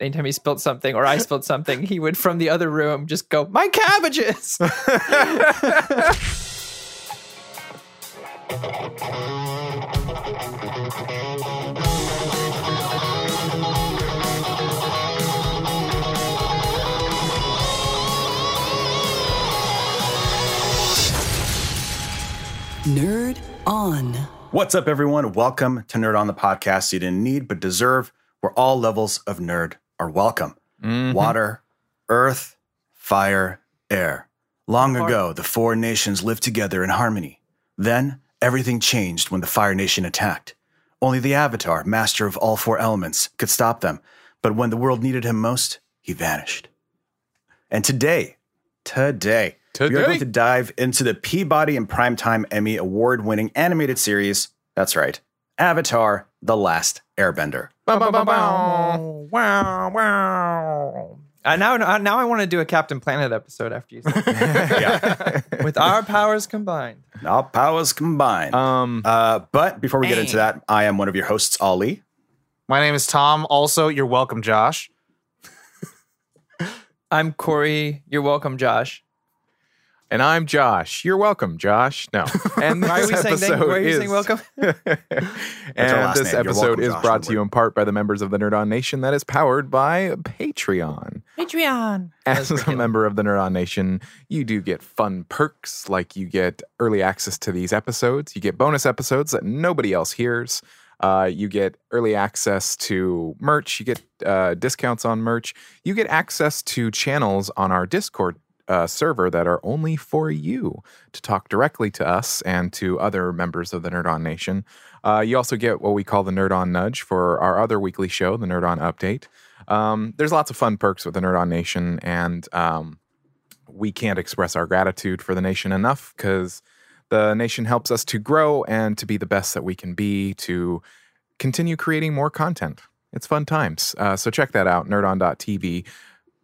anytime he spilled something or I spilled something, he would from the other room just go, "My cabbages." Nerd On. What's up, everyone? Welcome to Nerd on the podcast you didn't need but deserve, We're all levels of nerd are welcome mm-hmm. water, earth, fire, air. Long ago, the four nations lived together in harmony. Then, everything changed when the Fire Nation attacked. Only the Avatar, master of all four elements, could stop them. But when the world needed him most, he vanished. And today, today, today. we are going to dive into the Peabody and Primetime Emmy award winning animated series. That's right, Avatar The Last Airbender. wow, wow. Uh, now, now I want to do a Captain Planet episode after you said Yeah. with our powers combined. All powers combined. Um, Uh, but before we get into that, I am one of your hosts, Ali. My name is Tom. Also, you're welcome, Josh. I'm Corey. You're welcome, Josh. And I'm Josh. You're welcome, Josh. No. And Why are this we saying thank, episode why are you is, saying welcome? and this name. Episode welcome, is Josh. brought to you in part by the members of the Nerd On Nation that is powered by Patreon. Patreon. As a member of the Nerd On Nation, you do get fun perks like you get early access to these episodes, you get bonus episodes that nobody else hears. Uh, you get early access to merch. You get uh, discounts on merch. You get access to channels on our Discord uh, server that are only for you to talk directly to us and to other members of the Nerd On Nation. Uh, you also get what we call the Nerd On Nudge for our other weekly show, the Nerd On Update. Um, there's lots of fun perks with the Nerd On Nation, and um, we can't express our gratitude for the nation enough because the nation helps us to grow and to be the best that we can be to continue creating more content. It's fun times. Uh, so check that out, nerdon.tv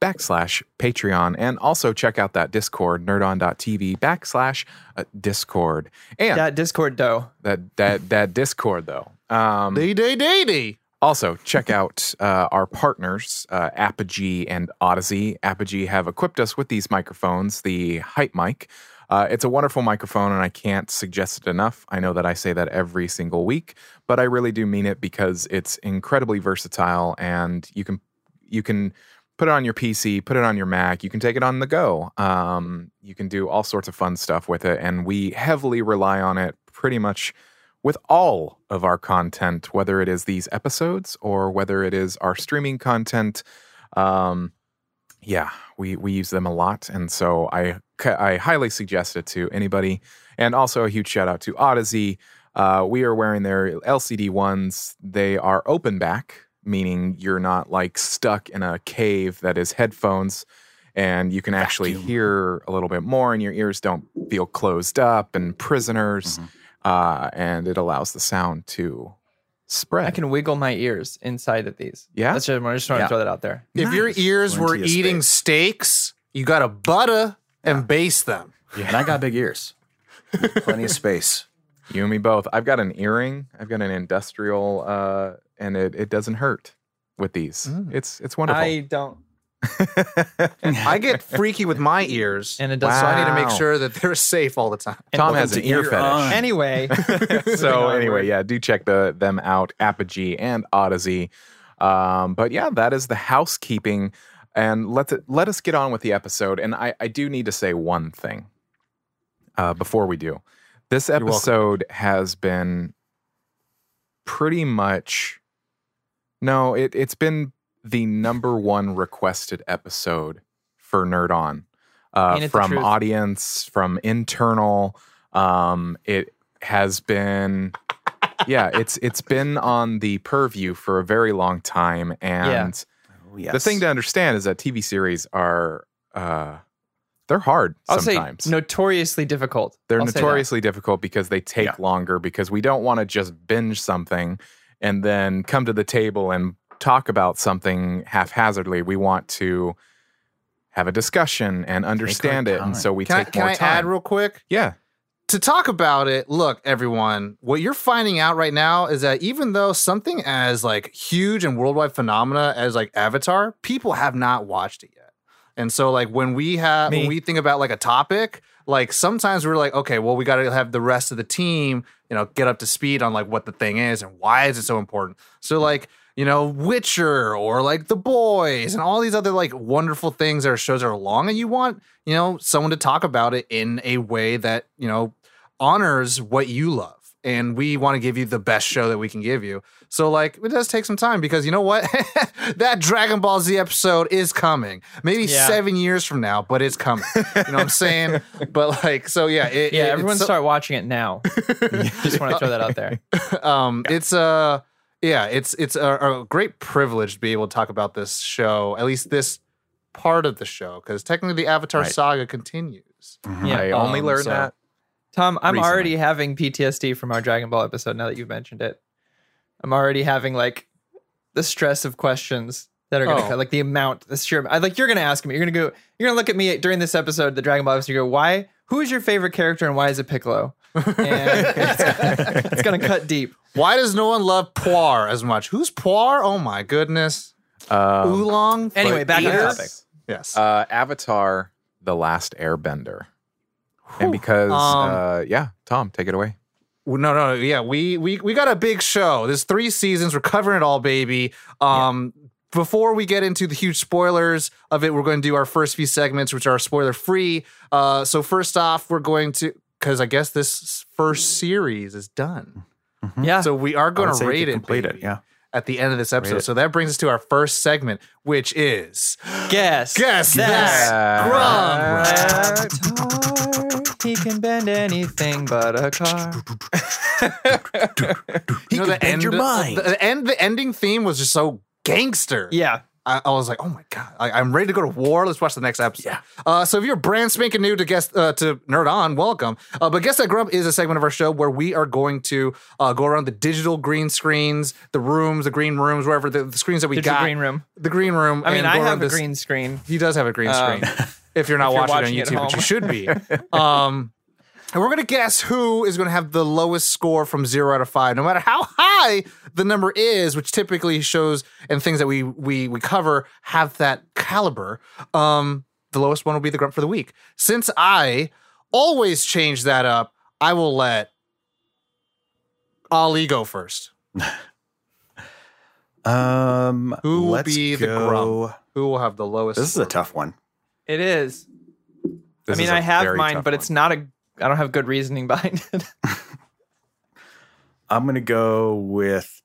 backslash Patreon. And also check out that Discord, nerdon.tv backslash uh, Discord. And That Discord dough. that, that, that Discord, though. Um, Day, day, day, day. also, check out uh, our partners, uh, Apogee and Audeze. Apogee have equipped us with these microphones, the Hype Mic. Uh, it's a wonderful microphone, and I can't suggest it enough. I know that I say that every single week, but I really do mean it because it's incredibly versatile, and you can you can put it on your PC, put it on your Mac. You can take it on the go. Um, you can do all sorts of fun stuff with it, and we heavily rely on it pretty much with all of our content, whether it is these episodes or whether it is our streaming content. Um, yeah, we we use them a lot, and so I I highly suggest it to anybody. And also a huge shout out to Audeze. Uh, we are wearing their LCD ones. They are open back, meaning you're not like stuck in a cave that is headphones, and you can actually Vacuum. hear a little bit more, and your ears don't feel closed up and prisoners. Uh, and it allows the sound to spread. I can wiggle my ears inside of these. Yeah? That's just, I just want Yeah. to throw that out there. If your ears We're were eating space. steaks, you got to butter and baste them. yeah. And I got big ears. Plenty of space. You and me both. I've got an earring. I've got an industrial, uh, and it, it doesn't hurt with these. It's it's wonderful. I don't. I get freaky with my ears, And it does- so I need to make sure that they're safe all the time. Tom has an ear Ear fetish. On. Anyway. so anyway, yeah, do check the them out, Apogee and Audeze. Um, but yeah, that is the housekeeping, and let it, let us get on with the episode. And I, I do need to say one thing uh, before we do. This episode has been pretty much no, it it's been the number one requested episode for Nerd On uh, Ain't it the from audience, from internal. Um, it has been, yeah, it's it's been on the purview for a very long time, and Oh, yes. the thing to understand is that TV series are uh, they're hard I'll sometimes. say notoriously difficult. They're I'll notoriously difficult because they take Yeah. longer because we don't want to just binge something and then come to the table and talk about something haphazardly. We want to have a discussion and understand it, and so we Can I, take can more I time. add real quick? yeah, to talk about it, look, everyone, what you're finding out right now is that even though something as like huge and worldwide phenomena as like Avatar, people have not watched it yet. And so like when we have Me. when we think about like a topic, like sometimes we're like, okay, well, we got to have the rest of the team, you know, get up to speed on like what the thing is and why is it so important. So like, you know, Witcher or like The Boys and all these other like wonderful things that are shows are long and you want, you know, someone to talk about it in a way that, you know, honors what you love. And we want to give you the best show that we can give you. So, like, it does take some time because you know what? that Dragon Ball Z episode is coming. Maybe Yeah. seven years from now, but it's coming. you know what I'm saying? But, like, so yeah. It, Yeah, it- everyone it's so- start watching it now. Just want to throw that out there. um it's uh yeah it's it's a, a great privilege to be able to talk about this show at least this part of the show because technically the avatar Right. saga continues Yeah. I only Um, learned so- that. Tom, I'm Recently. already having PTSD from our Dragon Ball episode now that you've mentioned it. I'm already having like the stress of questions that are gonna Oh. come, like the amount, the sheer I like you're gonna ask me, you're gonna go, you're gonna look at me during this episode, the Dragon Ball episode, you go, why who is your favorite character and why is it Piccolo? And it's, it's gonna cut deep. why does no one love Puar as much who's Puar? oh my goodness Um, oolong Anyway, back on Yes. topic. yes uh, Avatar: The Last Airbender, and because Um, uh, yeah, Tom, take it away. Well, No, no, yeah, we we we got a big show. There's three seasons. We're covering it all, baby. Um, before we get into the huge spoilers of it, we're going to do our first few segments, which are spoiler free. Uh, so first off, we're going to because I guess this first series is done. Yeah. So we are going to say rate it, complete it. Yeah. at the end of this episode. it. So that brings us to our first segment, which is guess. guess that. that Grum. Avatar, He can bend anything but a car. You know, the bend end, your mind. The end, the ending theme was just so gangster. Yeah. I, I was like, oh my god, I, I'm ready to go to war. Let's watch the next episode. Yeah. Uh, so if you're brand spanking new to guest uh, to Nerd On, welcome. Uh, but Guess That Grump is a segment of our show where we are going to uh, go around the digital green screens, the rooms, the green rooms, wherever the, the screens that we Digital got. green room. The green room. I mean, I go around have a this- green screen. He does have a green Um, screen. if you're not if you're watching, watching it on YouTube, but you should be. um, and we're gonna guess who is gonna have the lowest score from zero out of five, no matter how high the number is, which typically shows and things that we we we cover have that caliber. Um, the lowest one will be the grump for the week. Since I always change that up, I will let Ali go first. Um, Who will let's be the go- Who will have the lowest? This is a tough one. It is. This I mean, is a I have mine, but one. it's not a. I don't have good reasoning behind it. I'm gonna go with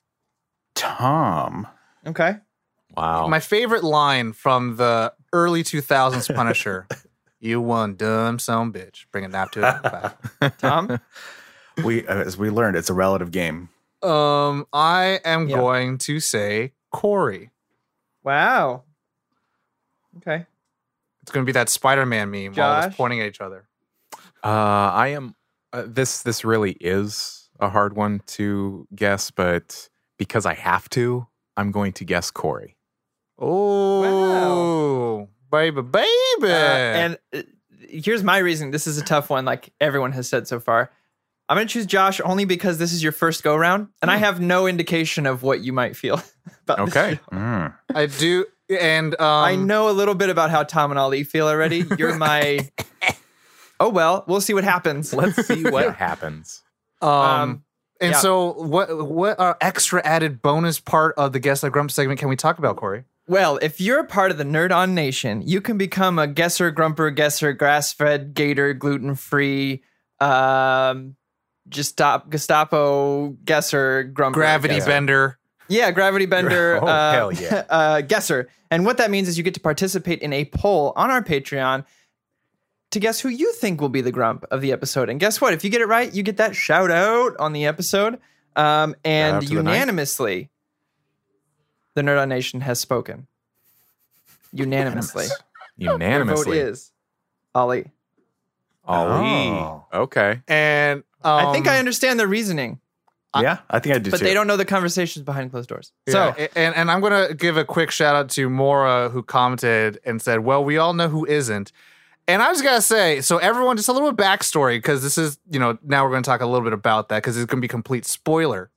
Tom. okay. wow. My favorite line from the early 2000s Punisher. you one dumb son bitch. Bring a knife to it. Tom. We, as we learned, it's a relative game. Um, I am Yeah. going to say Corey. wow. Okay. It's going to be that Spider-Man meme while us Josh? pointing at each other. Uh, I am. Uh, this this really is a hard one to guess, but because I have to, I'm going to guess Corey. Oh, baby, baby. Uh, and uh, here's my reason. This is a tough one, like everyone has said so far. I'm going to choose Josh only because this is your first go round, and I have no indication of what you might feel about this Okay. Mm. I do. And um, I know a little bit about how Tom and Ali feel already. You're my. oh well, we'll see what happens. Let's see what happens. Um, Um, and yeah. so, what what uh, extra added bonus part of the Guess Like Grump segment can we talk about, Corey? Well, if you're a part of the Nerd On Nation, you can become a guesser, grumper, guesser, grass fed, gator, gluten free, um, just stop Gestapo, guesser, grumper. Gravity guesser. bender. Yeah, gravity bender. Oh, uh, hell yeah. uh, guesser. And what that means is you get to participate in a poll on our Patreon to guess who you think will be the grump of the episode. And guess what? If you get it right, you get that shout out on the episode. Um, and to the unanimously, the Nerd On Nation has spoken. Unanimously. Your vote Unanimously. is Ali. Ali. Oh. Okay. And um, I think I understand the reasoning, yeah, I think I do but too. they don't know the conversations behind closed doors. So, So, and, and I'm going to give a quick shout out to Mora who commented and said, Well, we all know who isn't. And I just gotta say, so everyone, just a little bit backstory because this is, you know, now we're going to talk a little bit about that because it's going to be complete spoiler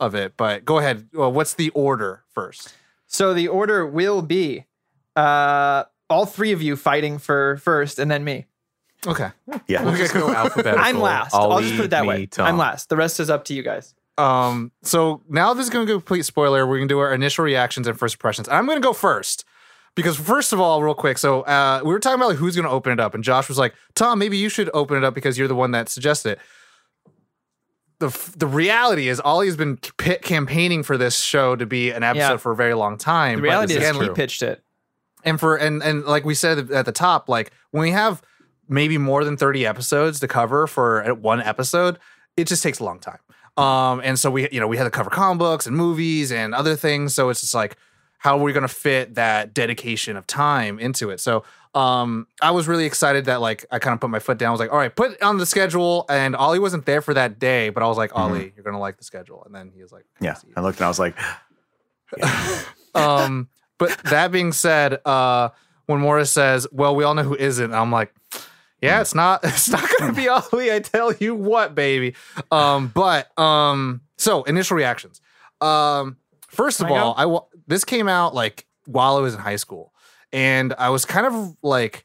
of it. But go ahead. Well, what's the order first? So the order will be uh, all three of you fighting for first, and then me. Okay. Yeah. We'll just go alphabetical. I'm last. I'll just put it that me, way. Tom. I'm last. The rest is up to you guys. Um. So now this is going to be a complete spoiler. We're going to do our initial reactions and first impressions. I'm going to go first because first of all, real quick. So uh, we were talking about like who's going to open it up, and Josh was like, "Tom, maybe you should open it up because you're the one that suggested it." The, f- the reality is, Ollie's been p- campaigning for this show to be an episode Yeah. for a very long time. The but reality is, again, he pitched it. and for and and like we said at the top like when we have maybe more than 30 episodes to cover for one episode it just takes a long time. Um and so we you know we had to cover comic books and movies and other things. So it's just like how are we going to fit that dedication of time into it? So um i was really excited that like i kind of put my foot down. I was like all right put it on the schedule. And ollie wasn't there for that day but i was like ollie you're going to like the schedule. And then he was like Yeah. I looked and I was like, um, but that being said, uh, when Morris says, "Well, we all know who isn't," I'm like, "Yeah, it's not. It's not going to be Ollie. I tell you what, baby." Um, but um, so initial reactions. Um, first of I all? I this came out like while I was in high school, and I was kind of like,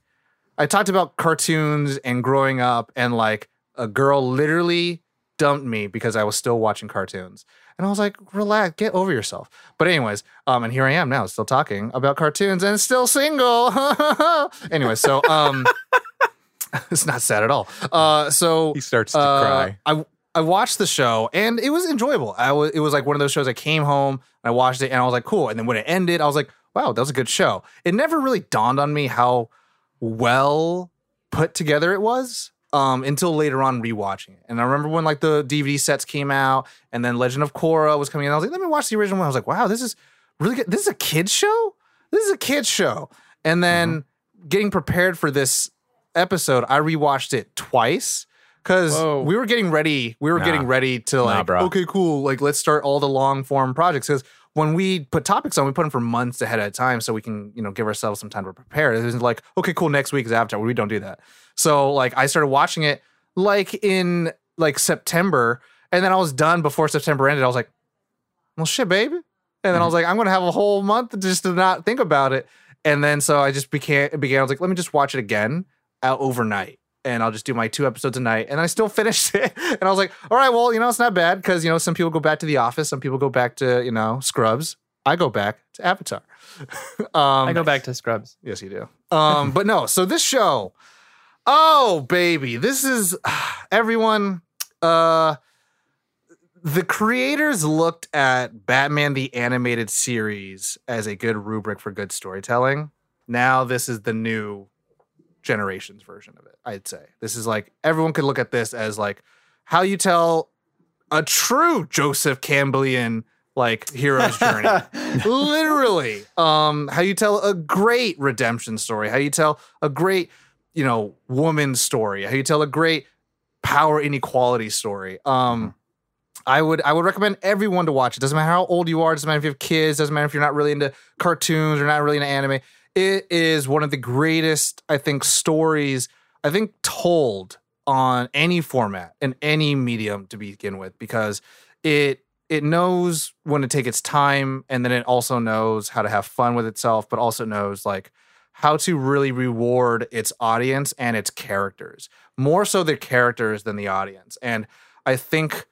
I talked about cartoons and growing up, and like a girl literally dumped me because I was still watching cartoons. And I was like, relax, get over yourself. But anyways, um, and here I am now, still talking about cartoons and still single. anyway, so um, it's not sad at all. Uh, so He starts to uh, cry. I I watched the show and it was enjoyable. I was it was like one of those shows I came home and I watched it and I was like, cool. And then when it ended, I was like, wow, that was a good show. It never really dawned on me how well put together it was um, until later on rewatching it. And I remember when like the DVD sets came out and then Legend of Korra was coming in. I was like, let me watch the original one. I was like, wow, this is really good. This is a kid's show? This is a kid's show. And then getting prepared for this episode, I rewatched it twice because we were getting ready. We were Nah. getting ready to like, bro. okay, cool. Like, let's start all the long form projects. Because when we put topics on, we put them for months ahead of time so we can, you know, give ourselves some time to prepare. It wasn't like, okay, cool, next week is Avatar. We don't do that. So, like, I started watching it like in like September, and then I was done before September ended. I was like, well, shit, baby. And then I mm-hmm. was like, I'm gonna have a whole month just to not think about it. And then so I just began began. I was like, let me just watch it again out overnight, and I'll just do my two episodes a night. And I still finished it. And I was like, all right, well, you know, it's not bad because you know some people go back to The Office, some people go back to you know Scrubs. I go back to Avatar. um, I go back to Scrubs. Yes, you do. Um, but no, so this show, oh baby, this is everyone. Uh, the creators looked at Batman the animated series as a good rubric for good storytelling. Now this is the new generation's version of it. I'd say this is like everyone could look at this as like how you tell a true Joseph Campbellian like hero's journey literally um how you tell a great redemption story how you tell a great you know woman story how you tell a great power inequality story um I would I would recommend everyone to watch it. Doesn't matter how old you are, doesn't matter if you have kids, doesn't matter if you're not really into cartoons or not really into anime. It is one of the greatest, I think, stories I think told on any format in any medium to begin with because it it knows when to take its time and then it also knows how to have fun with itself but also knows like how to really reward its audience and its characters more so the characters than the audience. And i think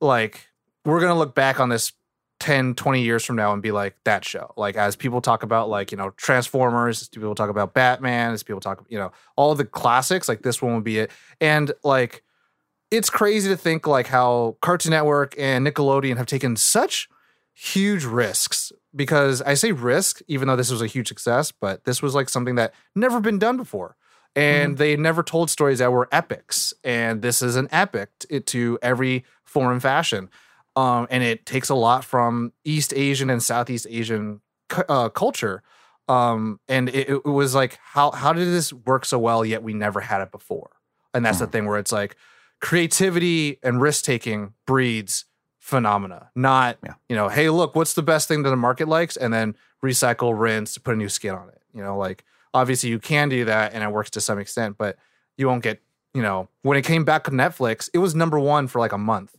like we're gonna look back on this 10 20 years from now and be like that show. Like as people talk about like you know transformers as people talk about batman as people talk you know all the classics like this one would be it. And like it's crazy to think like how cartoon network and nickelodeon have taken such huge risks. Because i say risk even though this was a huge success but this was like something that never been done before. And mm-hmm. they never told stories that were epics. And this is an epic to every form and fashion um, and it takes a lot from east asian and southeast asian uh, culture um, and it, it was like how how did this work so well yet we never had it before and that's the thing where it's like creativity and risk taking breeds phenomena not Yeah. you know hey look what's the best thing that the market likes and then recycle rinse put a new skin on it you know like obviously you can do that and it works to some extent, but you won't get, you know, when it came back to Netflix, it was number one for like a month.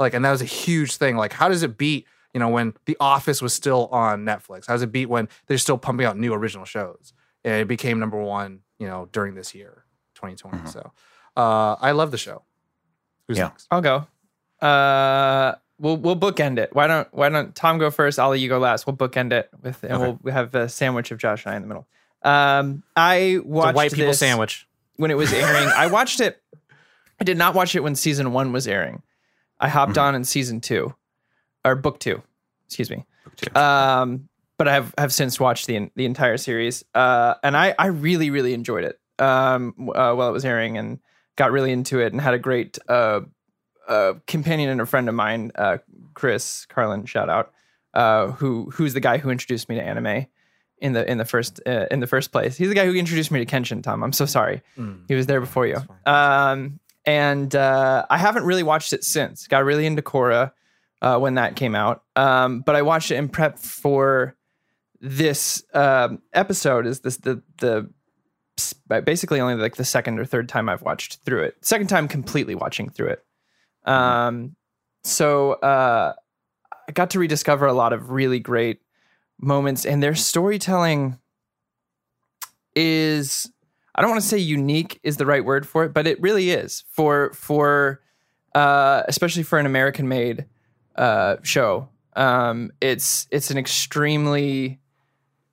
Like, and that was a huge thing. Like, how does it beat, you know, when The Office was still on Netflix? How does it beat when they're still pumping out new original shows? And it became number one, you know, during this year, 2020. So uh, I love the show. Who's Yeah. next? I'll go. Uh, we'll we'll bookend it. Why don't Why don't Tom go first? Ollie, you go last. We'll bookend it with, and Okay. we'll have a sandwich of Josh and I in the middle. Um, I It's watched a white people this sandwich. when it was airing. I watched it. I did not watch it when season one was airing. I hopped Mm-hmm. on in season two, or book two. Excuse me. Um, but I have have since watched the the entire series, uh, and I I really really enjoyed it. Um, uh, while it was airing, and got really into it, and had a great uh, uh, companion and a friend of mine, uh, Chris Carlin, shout out, uh, who who's the guy who introduced me to anime in the in the first uh, in the first place. He's the guy who introduced me to Kenshin. Tom, I'm so sorry. He was there before you. Um, and uh, I haven't really watched it since. Got really into Korra uh, when that came out. Um, but I watched it in prep for this um, episode. Is this the the basically only like the second or third time I've watched through it. Second time completely watching through it. Um, so uh, I got to rediscover a lot of really great moments, and their storytelling is I don't want to say unique is the right word for it, but it really is for for uh, especially for an American made uh, show. Um, it's it's an extremely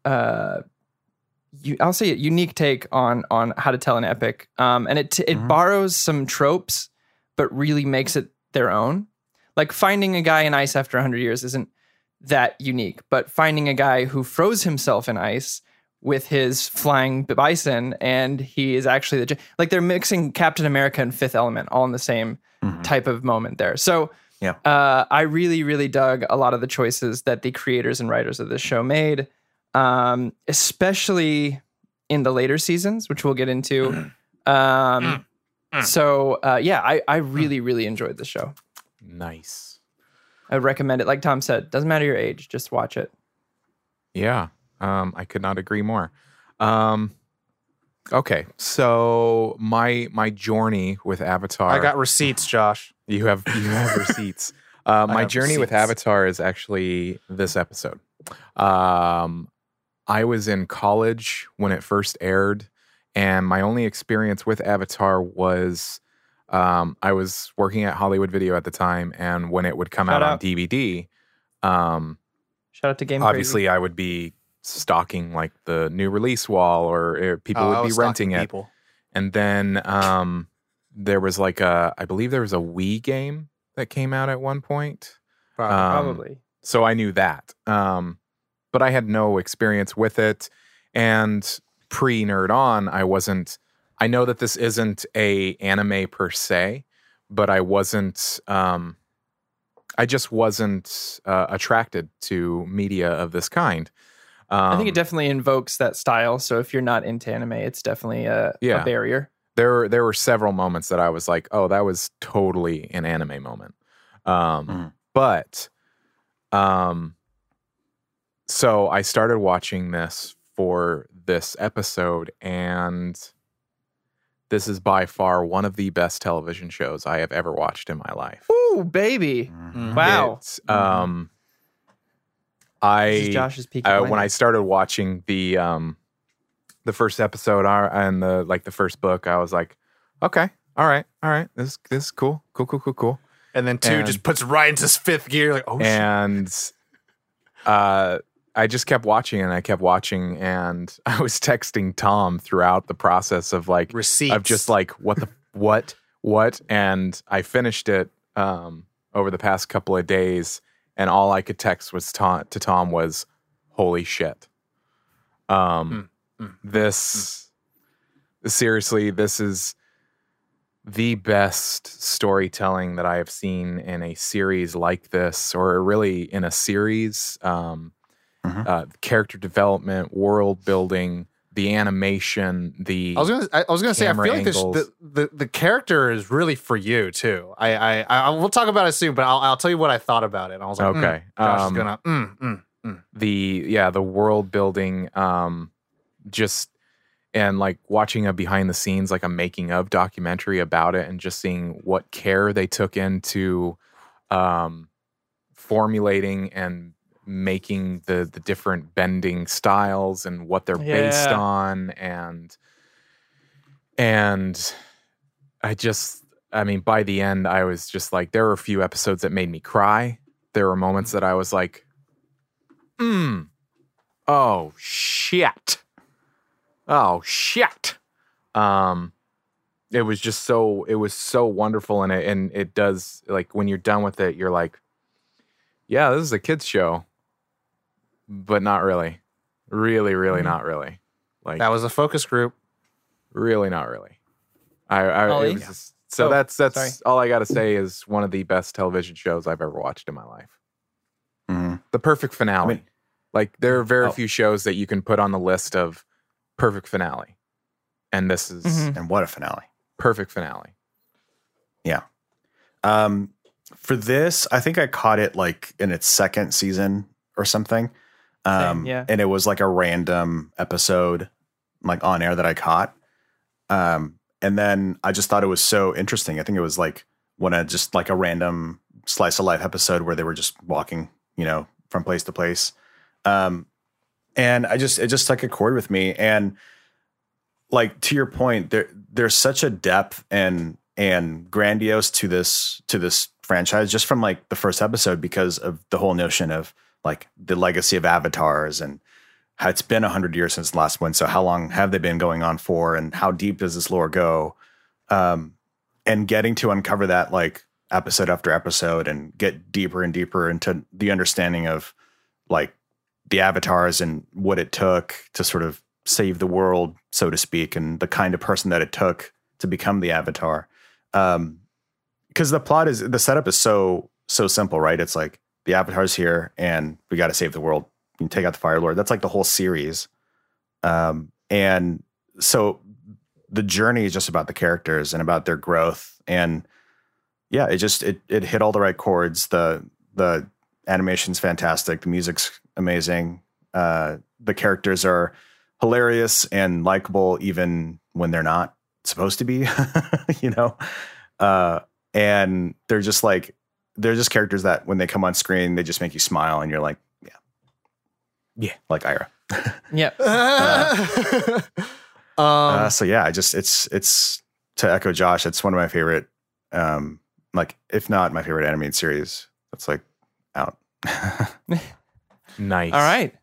uh, you, I'll say it unique take on on how to tell an epic, um, and it it borrows some tropes, but really makes it their own. Like finding a guy in ice after 100 years isn't that unique, but finding a guy who froze himself in ice with his flying bison and he is actually the like they're mixing Captain America and Fifth Element all in the same type of moment there. So Yeah. uh, I really really dug a lot of the choices that the creators and writers of this show made, um, especially in the later seasons, which we'll get into. Um, so uh, yeah, I I really really enjoyed the show. Nice. I would recommend it. Like Tom said, doesn't matter your age, just watch it. Yeah, um, I could not agree more. Um, okay, so my my journey with Avatar. I got receipts, Josh. You have you have receipts. Uh, my journey with. Avatar is actually this episode. Um, I was in college when it first aired, and my only experience with Avatar was um, I was working at Hollywood Video at the time, and when it would come Shout out, on. DVD, um, Shout out to Game obviously I would be stalking like the new release wall, or uh, people Oh, would be renting it People. and then um there was like a i believe there was a wii game that came out at one point Probably. Um, Probably. so i knew that um but i had no experience with it and pre nerd on i wasn't i know that this isn't a anime per se but i wasn't um i just wasn't uh, attracted to media of this kind um, I think it definitely invokes that style. So if you're not into anime, it's definitely a, Yeah. a barrier. there were there were several moments that I was like, oh, that was totally an anime moment. Um, Mhm. But, um, so I started watching this for this episode, and this is by far one of the best television shows I have ever watched in my life. Ooh, baby! Mm-hmm. Wow. It's, um, I Josh's peak. uh, when I started watching the um the first episode uh, and the like the first book, I was like, okay, all right, all right, this this is cool, cool, cool, cool, cool. and then two and- just puts right into his fifth gear. Like, oh shit. And uh, I just kept watching and I kept watching, and I was texting Tom throughout the process of like Receipts. of just like what the what what, and I finished it um over the past couple of days, and all I could text was Tom, to Tom was, "Holy shit." Um, Mm, this seriously, this is the best storytelling that I have seen in a series like this, or really in a series. Um, Mhm. uh, character development, world building, the animation, the I was gonna. I, I was gonna say. I feel like this, the, the the character is really for you too. I I, I we'll talk about it soon, but I'll I'll tell you what I thought about it. I was like, mm, okay. Josh um, is gonna. Mm, mm, mm. the yeah the world building um just and like watching a behind the scenes, like a making of documentary about it, and just seeing what care they took into um, formulating and making the the different bending styles and what they're based on, and and I just, I mean, by the end, I was just like, there were a few episodes that made me cry. There were moments that I was like, hmm, oh shit, oh shit. Um, it was just so, it was so wonderful, and it and it does like when you're done with it, you're like, yeah, this is a kids show, but not really, really, really Mhm. not really, like That was a focus group. really not really. I, I Ollie? it was just, so Oh, that's that's sorry. all I got to say is one of the best television shows I've ever watched in my life. Mhm. The perfect finale. I mean- like there are very Oh. few shows that you can put on the list of perfect finale, and this is Mhm. And what a finale. perfect finale. Yeah. Um, for this, I think I caught it like in its second season or something. Um, yeah. And it was like a random episode, like on air that I caught. Um, and then I just thought it was so interesting. I think it was like when a just like a random slice of life episode where they were just walking, you know, from place to place. Um, and I just it just struck a chord with me. And like to your point, there there's such a depth and and grandiose to this to this franchise just from like the first episode because of the whole notion of like the legacy of avatars and how it's been 100 years since the last one. So how long have they been going on for and how deep does this lore go? Um and getting to uncover that like episode after episode and get deeper and deeper into the understanding of like the avatars and what it took to sort of save the world so to speak and the kind of person that it took to become the avatar. Um because the plot is the setup is so so simple right? It's like the avatar's here and we got to save the world. You take out the fire lord. That's like the whole series. Um and so the journey is just about the characters and about their growth. And yeah it just it it hit all the right chords. The the animation's fantastic. The music's amazing. Uh the characters are hilarious and likable even when they're not supposed to be you know? Uh and they're just like they're just characters that when they come on screen they just make you smile and you're like yeah Yeah. like Iroh Yep. um, uh, so yeah i just it's it's to echo josh it's one of my favorite um like if not my favorite animated series that's like out Nice. All right.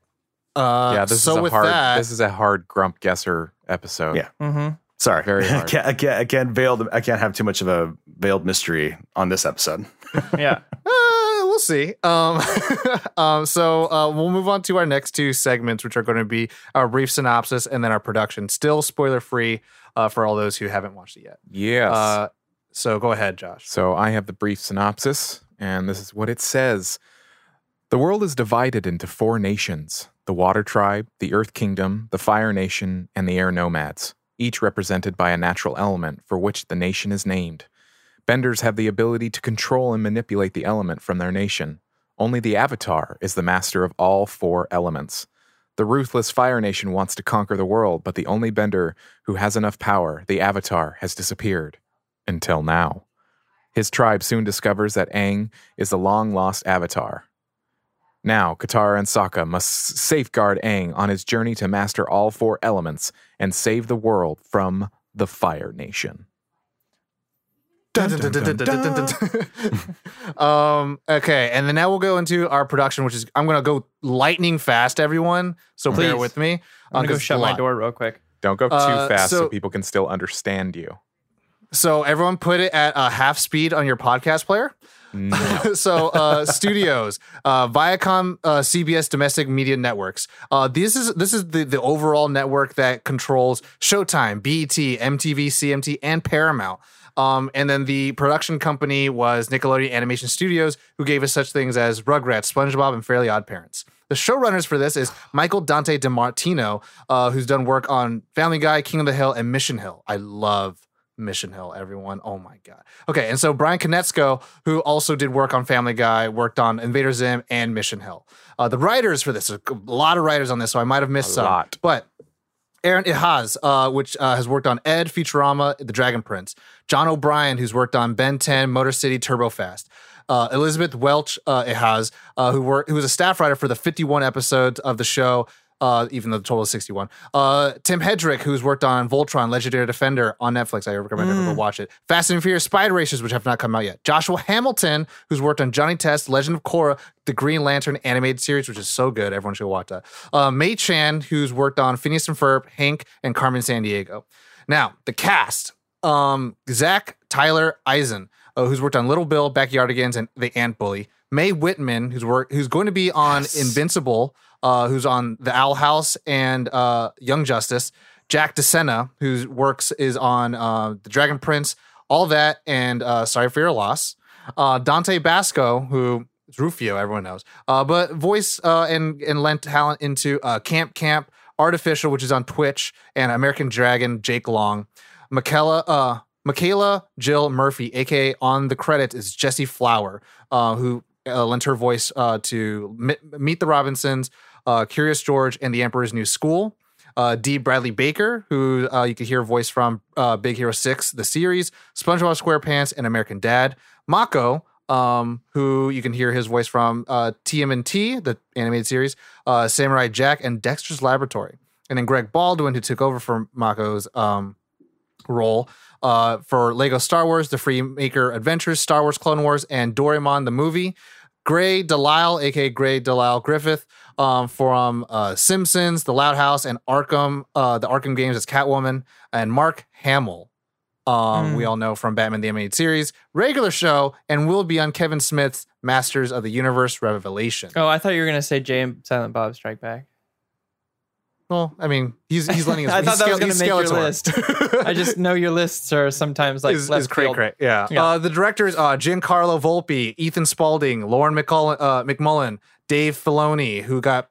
uh, yeah, this so is a with hard. that, This is a hard grump guesser episode. Yeah. Mm-hmm. sorry Very I hard. can't, I can't i can't veil the, i can't have too much of a veiled mystery on this episode Yeah. Uh, we'll see. Um, um, so uh, we'll move on to our next two segments, which are going to be our brief synopsis and then our production. Still spoiler free uh, for all those who haven't watched it yet. Yes. Uh, so go ahead, Josh. So I have the brief synopsis, and this is what it says The world is divided into four nations the Water Tribe, the Earth Kingdom, the Fire Nation, and the Air Nomads, each represented by a natural element for which the nation is named. Benders have the ability to control and manipulate the element from their nation. Only the Avatar is the master of all four elements. The ruthless Fire Nation wants to conquer the world, but the only Bender who has enough power, the Avatar, has disappeared. Until now. His tribe soon discovers that Aang is the long lost Avatar. Now, Katara and Sokka must safeguard Aang on his journey to master all four elements and save the world from the Fire Nation. Um, okay, and then now we'll go into our production, which is I'm going to go lightning fast, everyone. So bear with me. I'm um, gonna go shut my door real quick. Don't go too Uh, fast so, so- people can still understand you. So everyone put it at uh, half speed on your podcast player. No. so uh, studios, uh, Viacom, uh, CBS Domestic Media Networks. Uh, this is this is the the overall network that controls Showtime, BET, MTV, CMT, and Paramount. Um, and then the production company was Nickelodeon Animation Studios, who gave us such things as Rugrats, SpongeBob, and Fairly Odd Parents. The showrunners for this is Michael Dante DiMartino, uh, who's done work on Family Guy, King of the Hill, and Mission Hill. I love Mission Hill, everyone. Oh my God. Okay, and so Bryan Konietzko, who also did work on Family Guy, worked on Invader Zim and Mission Hill. Uh, the writers for this, a lot of writers on this, so I might have missed A some. lot. But Aaron Ehasz, uh, which uh, has worked on Ed, Futurama, The Dragon Prince. John O'Brien, who's worked on Ben 10, Motor City, Turbo Fast. Uh, Elizabeth Welch uh, Ehasz, uh, who, worked, who was a staff writer for the 51 episodes of the show, uh, even though the total is 61. Uh, Tim Hedrick, who's worked on Voltron, Legendary Defender on Netflix. I recommend everyone watch it. Fast and Furious Spider Racers, which have not come out yet. Joshua Hamilton, who's worked on Johnny Test, Legend of Korra, the Green Lantern animated series, which is so good. Everyone should watch that. Uh, May Chan, who's worked on Phineas and Ferb, Hank, and Carmen Sandiego. Now, the cast um, Zach Tyler Eisen, uh, who's worked on Little Bill, Backyardigans, and The Ant Bully. May Whitman, who's work, who's going to be on Invincible, uh, who's on The Owl House and uh, Young Justice. Jack DeSena, whose works is on uh, The Dragon Prince, all that, and uh, Sorry for Your Loss. Uh, Dante Basco, who is Rufio, everyone knows, uh, but voice uh, and and lent talent into uh, Camp Camp, Artificial, which is on Twitch, and American Dragon, Jake Long. Michaela, uh, Michaela Jill Murphy, aka on the credit is Jessie Flower, uh, who uh, lent her voice uh, to Mi- Meet the Robinsons, uh, Curious George, and The Emperor's New School. Uh, D. Bradley Baker, who uh, you could hear a voice from Big Hero 6, the series, SpongeBob SquarePants, and American Dad. Mako, um, who you can hear his voice from TMNT, the animated series, Samurai Jack, and Dexter's Laboratory. And then Greg Baldwin, who took over from Mako's um, role uh, for Lego Star Wars, The Freemaker Adventures, Star Wars Clone Wars, and Doraemon the movie. Grey DeLisle, aka Grey DeLisle Griffith, um, from uh, Simpsons, The Loud House, and Arkham, uh, the Arkham games as Catwoman, and Mark Hamill. Um, We all know from Batman the Animated Series, regular show, and will be on Kevin Smith's Masters of the Universe Revelation. Oh, I thought you were gonna say Jay and Silent Bob Strike Back. Well, I mean, he's he's letting us. I thought he's that was gonna he's make your list. I just know your lists are sometimes like is, left is cray field. cray. Yeah. Yeah. Uh, the directors: uh, Giancarlo Volpe, Ethan Spalding, Lauren McCull- uh, McMullen, Dave Filoni, who got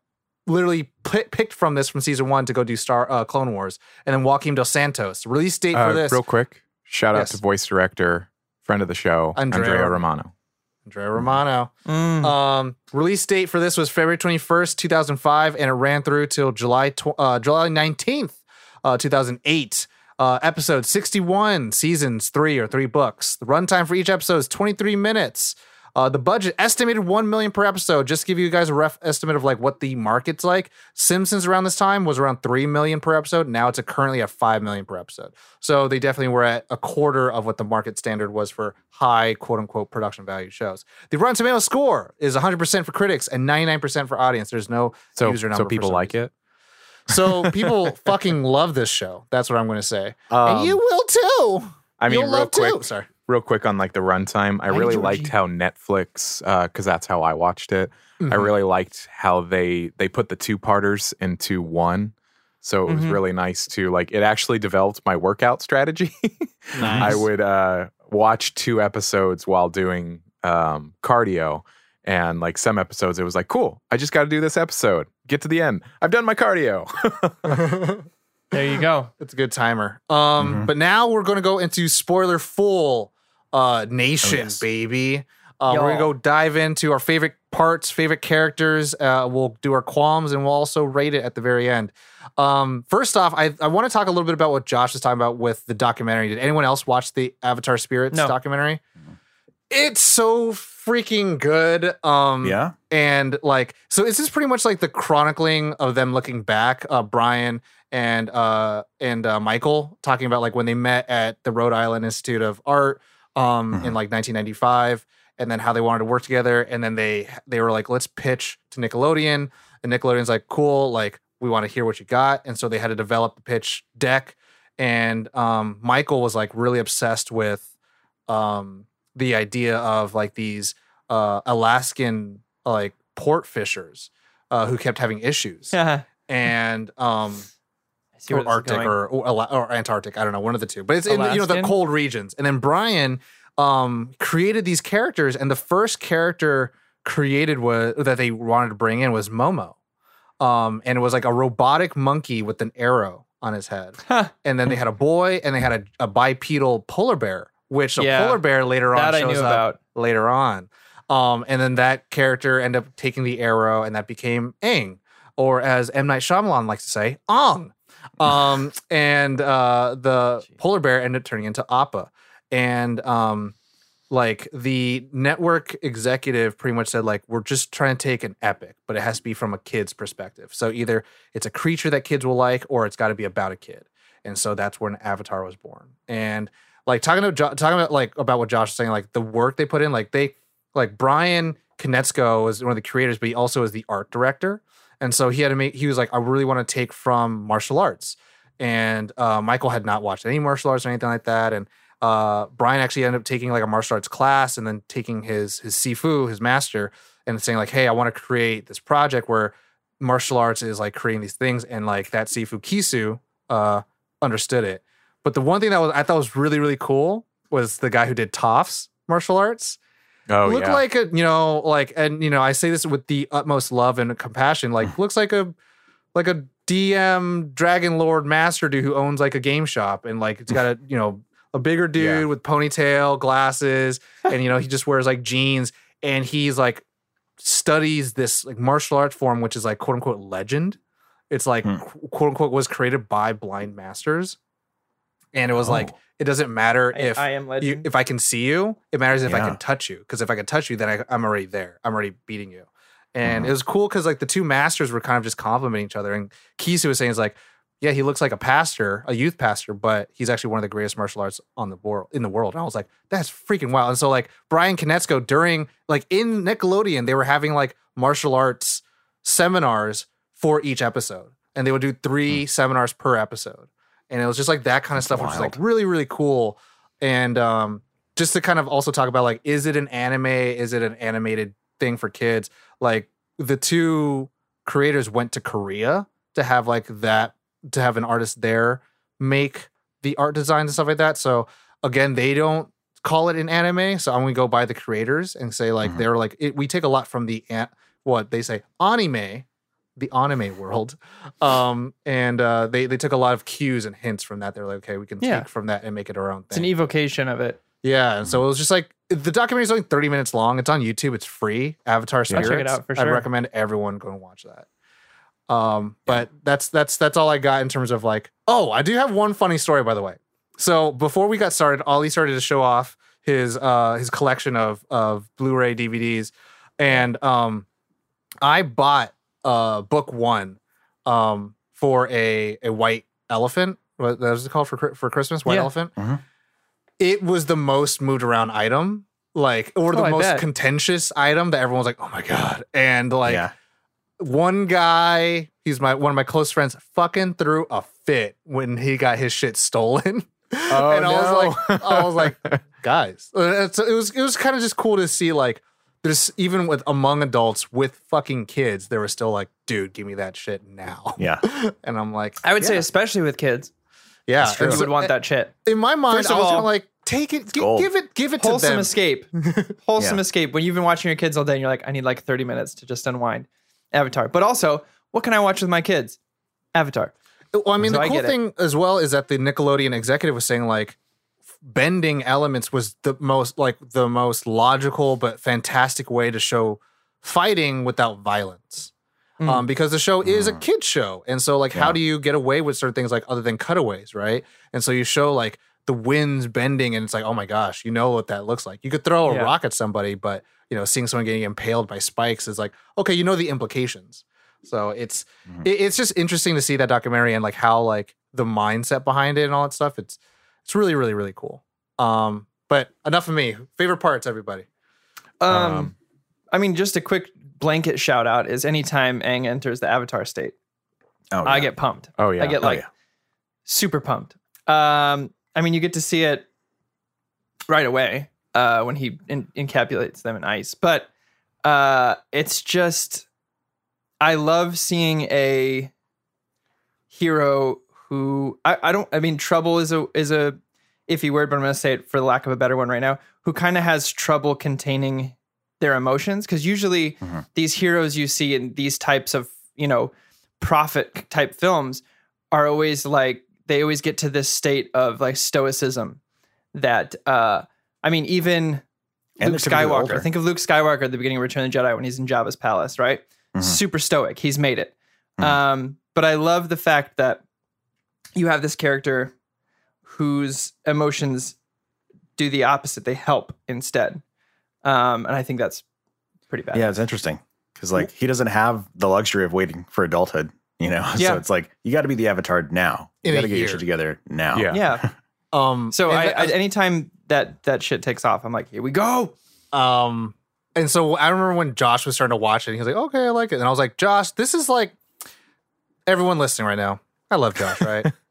literally pi- picked from this from season one to go do Star uh, Clone Wars, and then Joaquim Dos Santos. Release date Uh, for this: real quick, shout out Yes. to voice director, friend of the show, Andrea Andrea, Romano. Andrea Romano. Mm. Um, release date for this was February twenty first, two thousand five, and it ran through till July tw- uh, July nineteenth, uh, two thousand eight. Uh, episode 61, seasons three or three books. The runtime for each episode is 23 minutes. Uh, the budget estimated 1 million per episode. Just to give you guys a rough estimate of like what the market's like. Simpsons around this time was around 3 million per episode. Now it's a currently at 5 million per episode. So they definitely were at a quarter of what the market standard was for high quote unquote production value shows. The Rotten Tomato score is 100% for critics and 99% for audience. There's no So, user number. so people like it. So people fucking love this show. That's what I'm going to say. Um, and you will too. I mean, You'll real love quick, too. Sorry. Real quick on like the runtime. I Hi, really Georgie. liked how Netflix, because that's how I watched it. I Mhm. really liked how they they put the two parters into one. So it was Mhm. really nice to like. It actually developed my workout strategy. I would uh, watch two episodes while doing um, cardio, and like some episodes, it was like, cool. I just got to do this episode. Get to the end. I've done my cardio. There you go. It's a good timer. Um, Mhm. but now we're gonna go into spoiler full uh nation, Oh, yes. baby. Uh, we're gonna go dive into our favorite parts, favorite characters. Uh, we'll do our qualms, and we'll also rate it at the very end. Um, first off, I, I want to talk a little bit about what Josh was talking about with the documentary. Did anyone else watch the Avatar Spirits No. documentary? It's so freaking good. Um, Yeah. and like so this is pretty much like the chronicling of them looking back uh brian and uh and uh michael talking about like when they met at the rhode island institute of art um in Mhm. like 1995 and then how they wanted to work together and then they they were like let's pitch to nickelodeon and nickelodeon's like cool like we want to hear what you got and so they had to develop the pitch deck and um michael was like really obsessed with um the idea of like these uh alaskan like port fishers uh who kept having issues and um or Arctic going. or, or Antarctic. I don't know, one of the two. But it's in you know the cold regions. And then Brian um created these characters, and the first character created was that they wanted to bring in was Momo. Um, and it was like a robotic monkey with an arrow on his head. Huh. And then they had a boy, and they had a, a bipedal polar bear, which a Yeah, polar bear later on shows up about. later on. Um, and then that character ended up taking the arrow, and that became Aang, or as M Night Shyamalan likes to say, Ong. Um, and uh, the polar bear ended up turning into Appa. And um, like the network executive pretty much said, like, we're just trying to take an epic, but it has to be from a kid's perspective. So either it's a creature that kids will like, or it's got to be about a kid. And so that's when Avatar was born. And like talking about talking about like about what Josh was saying, like the work they put in, like they like Brian Konietzko was one of the creators, but he also is the art director. And so he had to make he was like, I really want to take from martial arts. And uh, Michael had not watched any martial arts or anything like that. And uh, Bryan actually ended up taking like a martial arts class and then taking his his Sifu, his master, and saying like, hey, I want to create this project where martial arts is like creating these things, and like that Sifu Kisu uh, understood it. But the one thing that was I thought was really really cool was the guy who did Toph's martial arts. Oh look yeah. like a you know like and you know I say this with the utmost love and compassion. Like looks like a like a DM Dragon Lord Master dude who owns like a game shop and like it's got a you know a bigger dude Yeah. with ponytail, glasses, and you know he just wears like jeans and he's like studies this like martial art form which is like quote unquote legend. It's like Hmm. quote unquote was created by blind masters, and it was like Oh. it doesn't matter I, if I am you, if I can see you, it matters if I can touch you. Because if I can touch you, then I, I'm already there. I'm already beating you. And Mhm. it was cool because like the two masters were kind of just complimenting each other. And Kisu was saying, "Is like, yeah, he looks like a pastor, a youth pastor, but he's actually one of the greatest martial arts on the world in the world." And I was like, "That's freaking wild." And so like Bryan Konietzko during like in Nickelodeon, they were having like martial arts seminars for each episode, and they would do three seminars per episode. And it was just like that kind of stuff, which is like really really cool. And um, just to kind of also talk about like is it an anime? Is it an animated thing for kids? Like the two creators went to korea to have like that to have an artist there make the art designs and stuff like that. So again they don't call it an anime so i'm gonna go by the creators and say like Mhm. they're like it, we take a lot from the an- what they say anime the anime world um and uh they they took a lot of cues and hints from that they're like okay we can Yeah. take from that and make it our own thing. it's an evocation of it. yeah, and so it was just like the documentary is only 30 minutes long. It's on YouTube. It's free. Avatar I'll Spirits. check it out for sure. recommend everyone go and watch that. Um, but that's that's that's all I got in terms of like. Oh, I do have one funny story by the way. So before we got started, Ollie started to show off his uh his collection of of Blu-ray DVDs, and um, I bought uh book one um for a a white elephant. What that was it called for for Christmas? White Yeah. elephant. Mhm. It was the most moved around item, like or the Oh, I most bet. contentious item that everyone was like, "Oh my god!" And like yeah. one guy, he's my one of my close friends, fucking threw a fit when he got his shit stolen. Oh, and I was no. like, I was like, guys, Uh, it's, it was it was kind of just cool to see like there's even with among adults with fucking kids, they were still like, dude, give me that shit now. Yeah. And I'm like, I would say, especially with kids, yeah, true. And you so- would want that shit. In my mind, First I was all, gonna like take it, gi- gold. give it, give it to them. Wholesome them. escape. Wholesome Yeah. escape. When you've been watching your kids all day and you're like, I need like 30 minutes to just unwind. Avatar. But also, what can I watch with my kids? Avatar. Well, I mean, So the cool get it. thing as well is that the Nickelodeon executive was saying like f- bending elements was the most like the most logical but fantastic way to show fighting without violence. Mm. Um, because the show is a Mm. kid show, and so like, how do you get away with certain things like other than cutaways, right? And so you show like the winds bending, and it's like, oh my gosh, you know what that looks like. You could throw a Yeah. rock at somebody, but you know, seeing someone getting impaled by spikes is like, okay, you know the implications. So it's Mhm. it, it's just interesting to see that documentary and like how like the mindset behind it and all that stuff. It's it's really really really cool. Um, but enough of me. Favorite parts, everybody. Um, Um, I mean, just a quick blanket shout out is anytime Aang enters the Avatar state, Oh, I get pumped. oh yeah. I get Oh, like yeah. super pumped. Um, I mean, you get to see it right away uh, when he in- encapsulates them in ice, but uh, it's just I love seeing a hero who I, I don't. I mean, trouble is a is a iffy word, but I'm going to say it for the lack of a better one right now. Who kind of has trouble containing their emotions because usually Mhm. these heroes you see in these types of you know prophet type films are always like they always get to this state of like stoicism that uh I mean even And Luke Skywalker. Think of Luke Skywalker at the beginning of Return of the Jedi when he's in Jabba's palace, right? Mhm. Super stoic. He's made it. Mhm. Um, but I love the fact that you have this character whose emotions do the opposite; they help instead. Um, and I think that's pretty bad. Yeah, it's interesting because like he doesn't have the luxury of waiting for adulthood. You know, Yeah. so it's like you got to be the avatar now. You In a got to get your year. shit together now. Yeah. yeah. Um, So and I, that- I, anytime that that shit takes off, I'm like, here we go. Um, and so I remember when Josh was starting to watch it, he was like, "Okay, I like it," and I was like, "Josh, this is like everyone listening right now. I love Josh, right?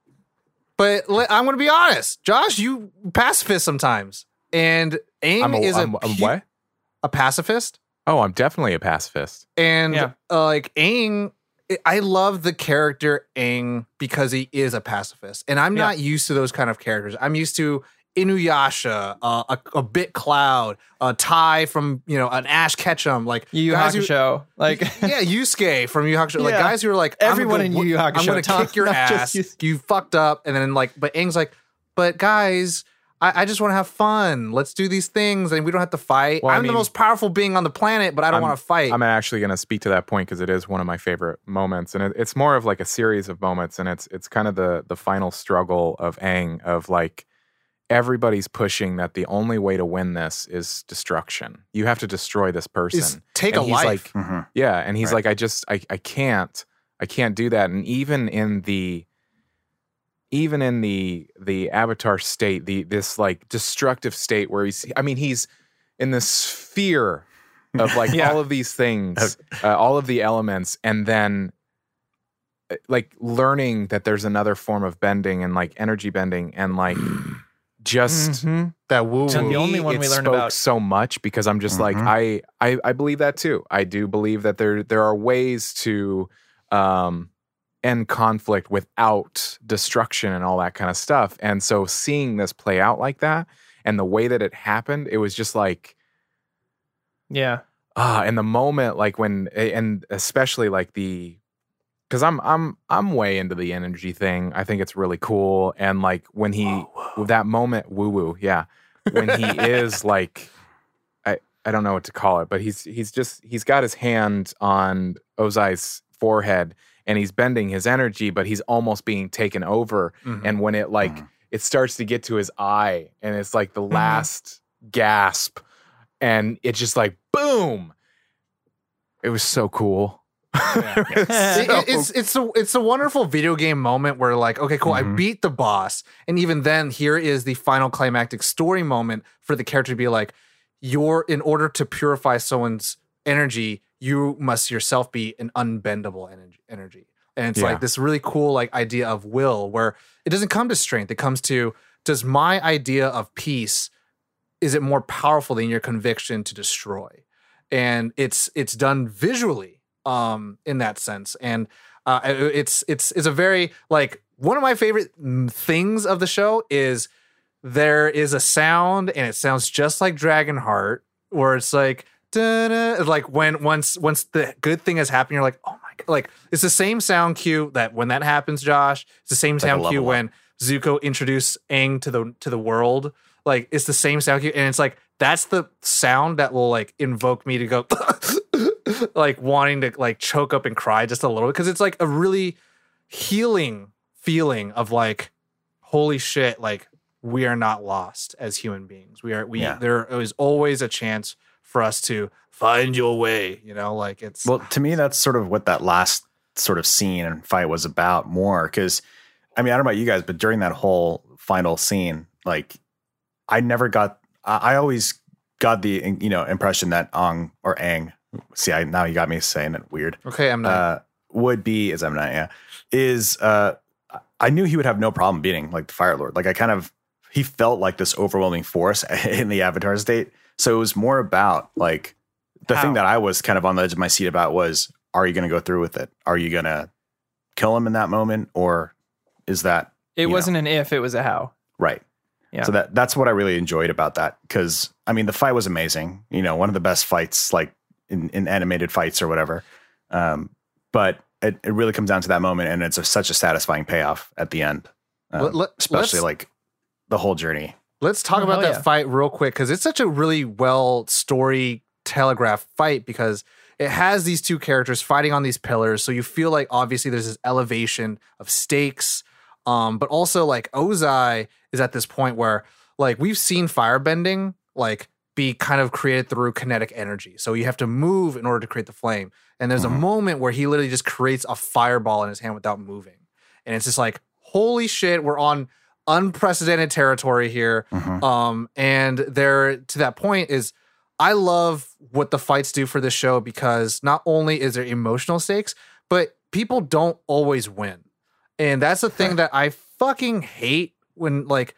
but li- I'm going to be honest, Josh, you pacifist sometimes, and Aang I'm a, is I'm, a, I'm pu- what? a pacifist, Oh, I'm definitely a pacifist. and Yeah. uh, like Aang." I love the character Aang because he is a pacifist, and I'm Yeah. not used to those kind of characters. I'm used to Inuyasha, uh, a, a bit Cloud, a tie from you know an Ash Ketchum, like Yu Yu guys who- like yeah, Yusuke from Yu Hakusho, like guys who are like Everyone gonna in Yu Yu I'm gonna Tom, kick your ass. just You fucked up, and then like, but Aang's like, but guys. I, I just want to have fun. Let's do these things, and we don't have to fight. Well, I I'm the most powerful being on the planet, but I don't want to fight. I'm actually going to speak to that point because it is one of my favorite moments, and it, it's more of like a series of moments, and it's it's kind of the the final struggle of Aang of like everybody's pushing that the only way to win this is destruction. You have to destroy this person. Is take And a he's life. like, Mhm. Yeah, and he's Right. like, I just, I, I can't, I can't do that. And even in the, even in the the avatar state, the this like destructive state where he's, I mean, he's in this sphere of like Yeah. all of these things, uh, all of the elements, and then uh, like learning that there's another form of bending and like energy bending and like just Mhm. that woo And the only one it we learned spoke about- so much because I'm just like Mhm. I, I I believe that too. I do believe that there there are ways to um end conflict without destruction and all that kind of stuff. And so seeing this play out like that and the way that it happened, it was just like yeah, ah in the moment like when and especially like the because i'm i'm i'm way into the energy thing. I think it's really cool. And like when he that moment woo woo yeah. When he is like i i don't know what to call it but he's he's just he's got his hand on ozai's forehead and he's bending his energy but he's almost being taken over. Mhm. and when it like Mhm. it starts to get to his eye and it's like the last gasp and it's just like boom! It was so cool It- it- it's it's a it's a wonderful video game moment where like okay cool I Mhm. beat the boss and even then here is the final climactic story moment for the character to be like you're in order to purify someone's energy you must yourself be an unbendable energy energy. And it's Yeah. like this really cool like idea of will where it doesn't come to strength. It comes to does my idea of peace is it more powerful than your conviction to destroy? And it's it's done visually um in that sense and uh it's it's it's a very like one of my favorite mm, things of the show is there is a sound and it sounds just like Dragonheart where it's like da-da, like when once once the good thing has happened you're like oh my god like it's the same sound cue that when that happens Josh it's the same like a sound cue level up. when Zuko introduced Aang to the to the world like it's the same sound cue and it's like that's the sound that will like invoke me to go like wanting to like choke up and cry just a little because it's like a really healing feeling of like holy shit like we are not lost as human beings we are we Yeah. there is always a chance for us to find your way you know like it's Well, to me, that's sort of what that last sort of scene and fight was about more. Because, I mean, I don't know about you guys, but during that whole final scene, like, I never got. I, I always got the you know impression that Ong or Aang. See, I now you got me saying it weird. okay i'm not Uh, would be as I'm not. Yeah, is uh, I knew he would have no problem beating like the Fire Lord. Like I kind of he felt like this overwhelming force in the Avatar state. So it was more about like the How? thing that I was kind of on the edge of my seat about was are you going to go through with it? Are you going to kill him in that moment or is that it wasn't an if, it was a how. right? Yeah. So that that's what I really enjoyed about that cuz I mean the fight was amazing. You know, one of the best fights like in, in animated fights or whatever. Um but it, it really comes down to that moment and it's a, such a satisfying payoff at the end. Um, Let- let- especially like the whole journey. Let's talk Oh, about that yeah. fight real quick because it's such a really well story telegraphed fight because it has these two characters fighting on these pillars. So you feel like obviously there's this elevation of stakes. Um, but also like Ozai is at this point where like we've seen firebending like be kind of created through kinetic energy. So you have to move in order to create the flame. And there's Mhm. a moment where he literally just creates a fireball in his hand without moving. And it's just like, holy shit, we're on unprecedented territory here. Mhm. Um, and there to that point is I love what the fights do for this show because not only is there emotional stakes, but people don't always win. And that's the thing that I fucking hate when like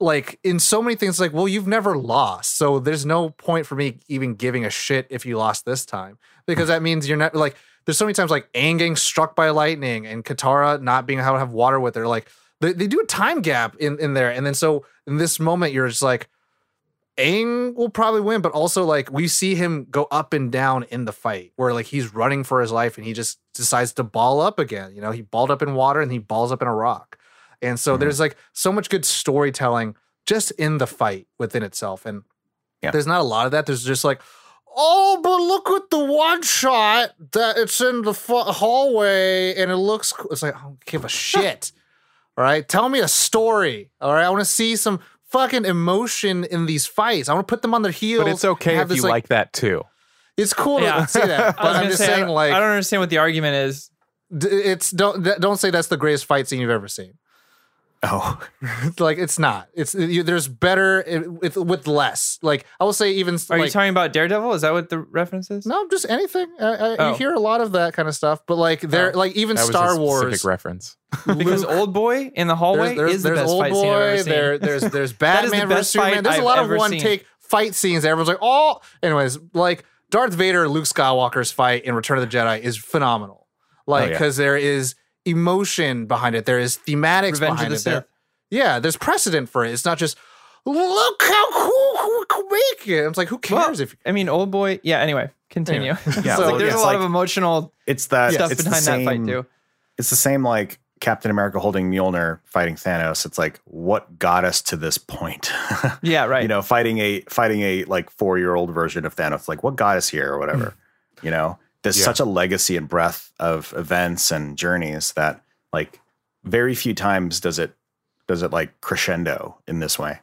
like in so many things like well you've never lost so there's no point for me even giving a shit if you lost this time because that means you're not like there's so many times like Aang getting struck by lightning and Katara not being able to have water with her like they, they do a time gap in in there and then so in this moment you're just like Aang will probably win but also like we see him go up and down in the fight where like he's running for his life and he just decides to ball up again you know he balled up in water and he balls up in a rock and so Mhm. there's like so much good storytelling just in the fight within itself. And Yeah. there's not a lot of that. There's just like, oh, but look at the one shot that it's in the fu- hallway and it looks cool. It's like, I don't give a shit. All right. Tell me a story. All right. I want to see some fucking emotion in these fights. I want to put them on their heels. But it's okay if this, you like, that too. It's cool Yeah. to say that. I But I'm just say, saying, don't- like, I don't understand what the argument is. d- it's don't don't say that's the greatest fight scene you've ever seen. Oh, like it's not. It's you, there's better it, with with less. Like I will say, even Are like, you talking about Daredevil? Is that what the reference is? no, just anything. I, I, Oh. You hear a lot of that kind of stuff, but like there, Oh. like even That was a Star specific Wars. reference. because Old Boy in the hallway there's, there's, is the there's best old fight scene I've ever boy. seen. There, there's there's That is the Batman versus best Superman. There's a I've lot of one seen. take fight scenes. Everyone's like, oh. Anyways, like Darth Vader, and Luke Skywalker's fight in Return of the Jedi is phenomenal. Like Oh, yeah. because there is emotion behind it. There is thematics Revenge of behind the it. There, yeah, there's precedent for it. It's not just look how cool we can make it. It's like who Well, cares if I mean, Old Boy. Yeah. Anyway, continue. Anyway. Yeah, It's so like, there's it's a lot like- of emotional it's that stuff it's the behind that fight same- too. It's the same like Captain America holding Mjolnir fighting Thanos. It's like what got us to this point. Yeah. Right. You know, fighting a fighting a like four year old version of Thanos. Like what got us here or whatever. Hmm. you know, there's Yeah. such a legacy and breadth of events and journeys that like very few times does it does it like crescendo in this way.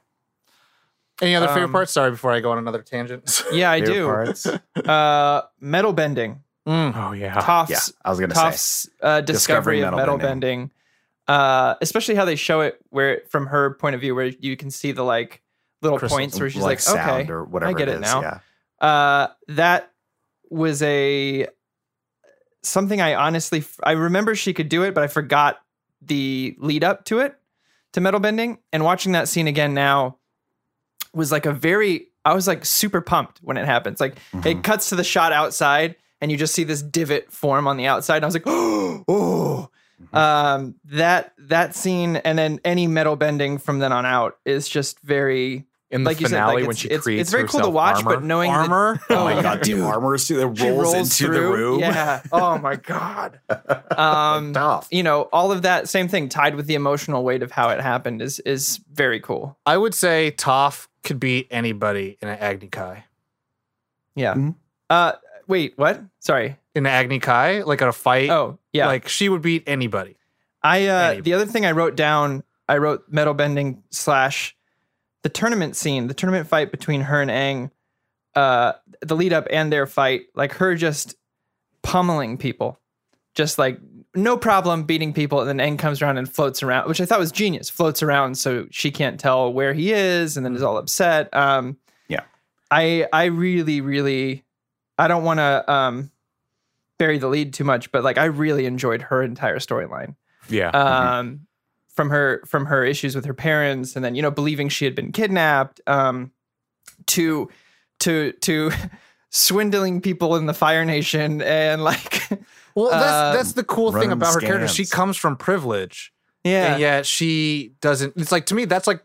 any other favorite Um, parts. Sorry, before I go on another tangent. yeah, I do. parts? Uh, metal bending. Mm. Oh yeah. yeah, Toph's I was gonna say. Toph's uh, discovery Discovering of metal metal bending. bending, uh, especially how they show it, where from her point of view, where you can see the like little Crystals, points where she's like like, sound okay, or whatever I get it it is, now. Yeah. uh, that was a something I honestly I remember she could do it, but I forgot the lead up to it to metal bending. And watching that scene again now was like a very I was like super pumped when it happens. Like Mhm. it cuts to the shot outside and you just see this divot form on the outside. And I was like, oh, oh. Mm-hmm. Um, that that scene and then any metal bending from then on out is just very In the like you said, finale, like when it's, she it's, creates it's very cool to watch, armor, but knowing that- Armor. Oh my god, dude. the armor is that she rolls, rolls into the room. Yeah. Oh my god. Um, Tough. you know, all of that same thing tied with the emotional weight of how it happened is is very cool. I would say Toph could beat anybody in an Agni Kai. Yeah. Mhm. Uh, wait, what? Sorry. In an Agni Kai, like at a fight, Oh, yeah. like she would beat anybody. I uh, Anyway. the other thing I wrote down, I wrote metal bending slash the tournament scene, the tournament fight between her and Aang, uh, the lead up and their fight, like her just pummeling people, just like no problem beating people, and then Aang comes around and floats around, which I thought was genius. Floats around so she can't tell where he is, and then is all upset. Um, Yeah. I I really really, I don't want to um bury the lead too much, but like I really enjoyed her entire storyline Yeah. um, from her from her issues with her parents, and then you know believing she had been kidnapped, um, to to to swindling people in the Fire Nation, and like Well, that's Um, that's the cool thing running about her character. She comes from privilege, yeah, and yet she doesn't. It's like to me, that's like.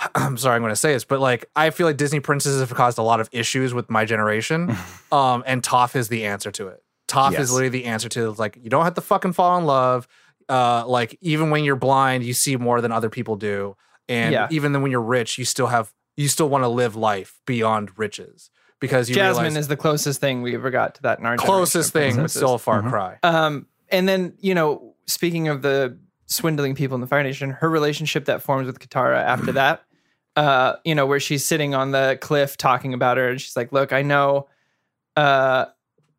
I'm sorry, I'm going to say this, but like I feel like Disney princesses have caused a lot of issues with my generation, um, and Toph is the answer to it. Toph Yes. is literally the answer to it. like you don't have to fucking fall in love. Uh, like even when you're blind, you see more than other people do, and Yeah. even then when you're rich, you still have you still want to live life beyond riches because you Jasmine realize is the closest thing we ever got to that in our closest thing, but still a far Mhm. cry. Um, and then you know, speaking of the swindling people in the Fire Nation. Her relationship that forms with Katara after that, uh, you know, where she's sitting on the cliff talking about her, and she's like, "Look, I know, uh,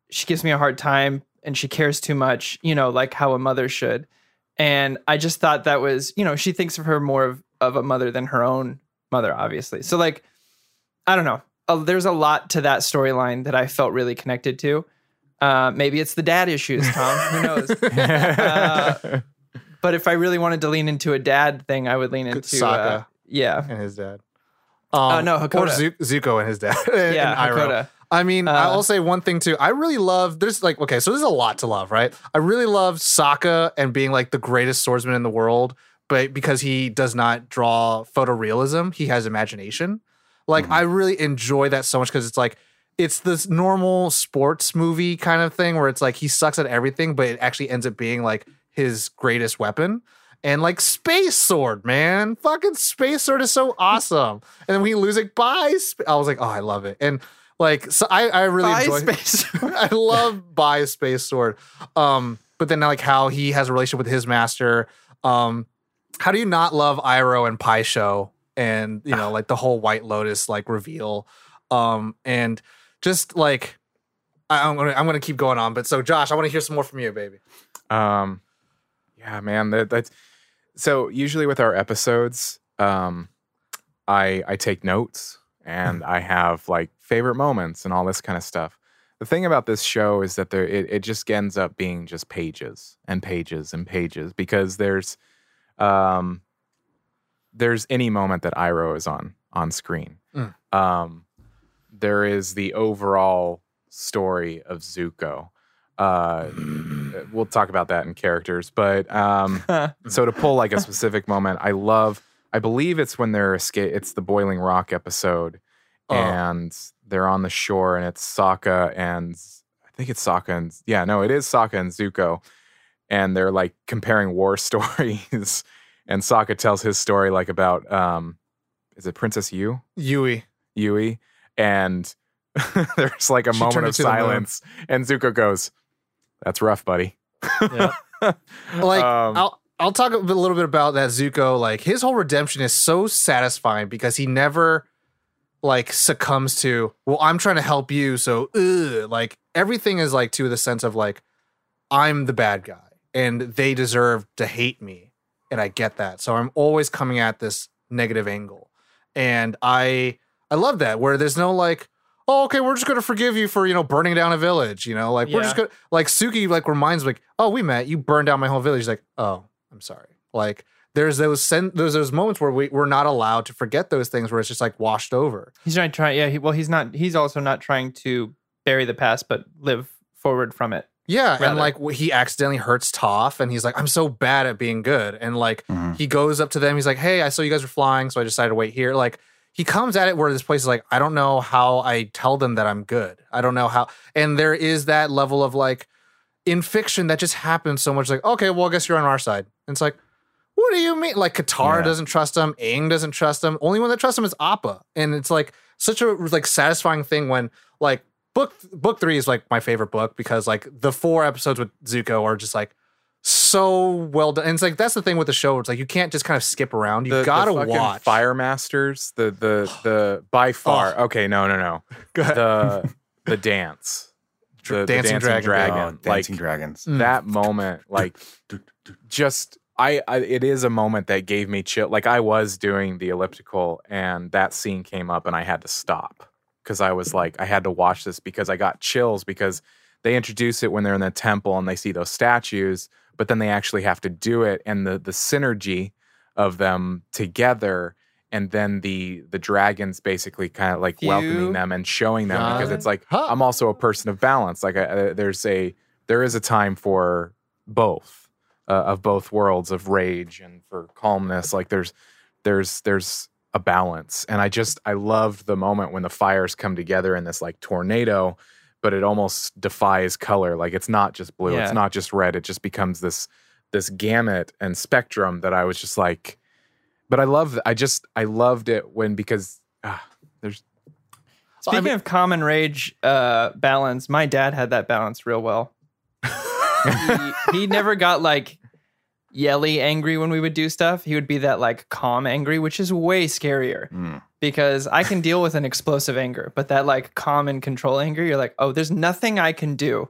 she gives me a hard time, and she cares too much, you know, like how a mother should." And I just thought that was, you know, she thinks of her more of, of a mother than her own mother, obviously. So like, I don't know. Uh, there's a lot to that storyline that I felt really connected to. Uh, maybe it's the dad issues, Tom. Who knows? Uh, but if I really wanted to lean into a dad thing, I would lean into Uh, yeah, and his dad. Um, no, or Hakoda. Zu- Zuko and his dad. and yeah, Iroh. Hakoda. I mean, Uh, I'll say one thing too. I really love. There's like okay, so there's a lot to love, right? I really love Sokka and being like the greatest swordsman in the world, but because he does not draw photorealism, he has imagination. Like I really enjoy that so much because it's like it's this normal sports movie kind of thing where it's like he sucks at everything, but it actually ends up being like his greatest weapon. And like space sword, man, fucking space sword is so awesome. And then when he lose it by, sp- I was like, oh, I love it. And like, so I, I really By enjoy. space. I love by space sword. Um, but then like how he has a relationship with his master. Um, how do you not love Iroh and Pai Sho and you know like the whole White Lotus like reveal? Um, and just like I, I'm gonna I'm gonna keep going on. But so Josh, I want to hear some more from you, baby. Um, yeah, man. That, that's so usually with our episodes, um, I I take notes and I have like favorite moments and all this kind of stuff. The thing about this show is that there it, it just ends up being just pages and pages and pages because there's um there's any moment that Iroh is on on screen. Mm. Um there is the overall story of Zuko. Uh, we'll talk about that in characters, but um, so to pull like a specific moment, I love. I believe it's when they're escape. It's the Boiling Rock episode, Oh. and they're on the shore, and it's Sokka and I think it's Sokka and yeah, no, it is Sokka and Zuko, and they're like comparing war stories, and Sokka tells his story like about um, is it Princess Yu? Yue. Yue, and there's like a She moment of into the moon. silence, and Zuko goes, "That's rough, buddy." Yeah. like Um, I'll I'll talk a little bit about that Zuko. Like his whole redemption is so satisfying because he never like succumbs to. Well, I'm trying to help you, so ugh. like everything is like to the sense of like I'm the bad guy and they deserve to hate me, and I get that. So I'm always coming at this negative angle, and I I love that where there's no like. Oh, okay, we're just gonna forgive you for you know burning down a village. You know, like we're just gonna like Suki like reminds me like, oh, we met. You burned down my whole village. He's like, oh, I'm sorry. Like there's those sen- there's those moments where we we're not allowed to forget those things where it's just like washed over. He's not trying. Yeah. He, well, he's not. He's also not trying to bury the past, but live forward from it. Yeah, and like he accidentally hurts Toph, and he's like, I'm so bad at being good. And like Mhm. he goes up to them, he's like, Hey, I saw you guys were flying, so I decided to wait here. Like he comes at it where this place is like, I don't know how I tell them that I'm good. I don't know how. And there is that level of like in fiction that just happens so much. Like, okay, well, I guess you're on our side. And it's like, what do you mean? Like Katara Yeah. doesn't trust him, Aang doesn't trust him. Only one that trusts him is Appa. And it's like such a like satisfying thing when like book book three is like my favorite book because like the four episodes with Zuko are just like so well done. And it's like that's the thing with the show. It's like you can't just kind of skip around. You The- the gotta fucking watch. Fire Masters. The the the by far. Okay, no, no, no. Go ahead. The the dance. The, the Dancing Dragon. Oh, Like Dancing Dragons. Mm. that moment, like just I, I it is a moment that gave me chill. Like I was doing the elliptical and that scene came up and I had to stop because I was mm-hmm. like I had to watch this because I got chills because they introduce it when they're in the temple and they see those statues, but then they actually have to do it and the the synergy of them together and then the the dragons basically kind of like Phew. welcoming them and showing them because it's like Huh. I'm also a person of balance. Like I, there's a there is a time for both uh, of both worlds of rage and for calmness. Like there's there's there's a balance, and I just I loved the moment when the fires come together in this like tornado, but it almost defies color. Like it's not just blue, Yeah. it's not just red. It just becomes this this gamut and spectrum that I was just like. But I love I just I loved it when because ah, there's Speaking mean- of common rage uh, balance, my dad had that balance real well. He, he never got like yelly angry when we would do stuff. He would be that like calm angry, which is way scarier Mm. because I can deal with an explosive anger, but that like calm and control anger, you're like, oh, there's nothing I can do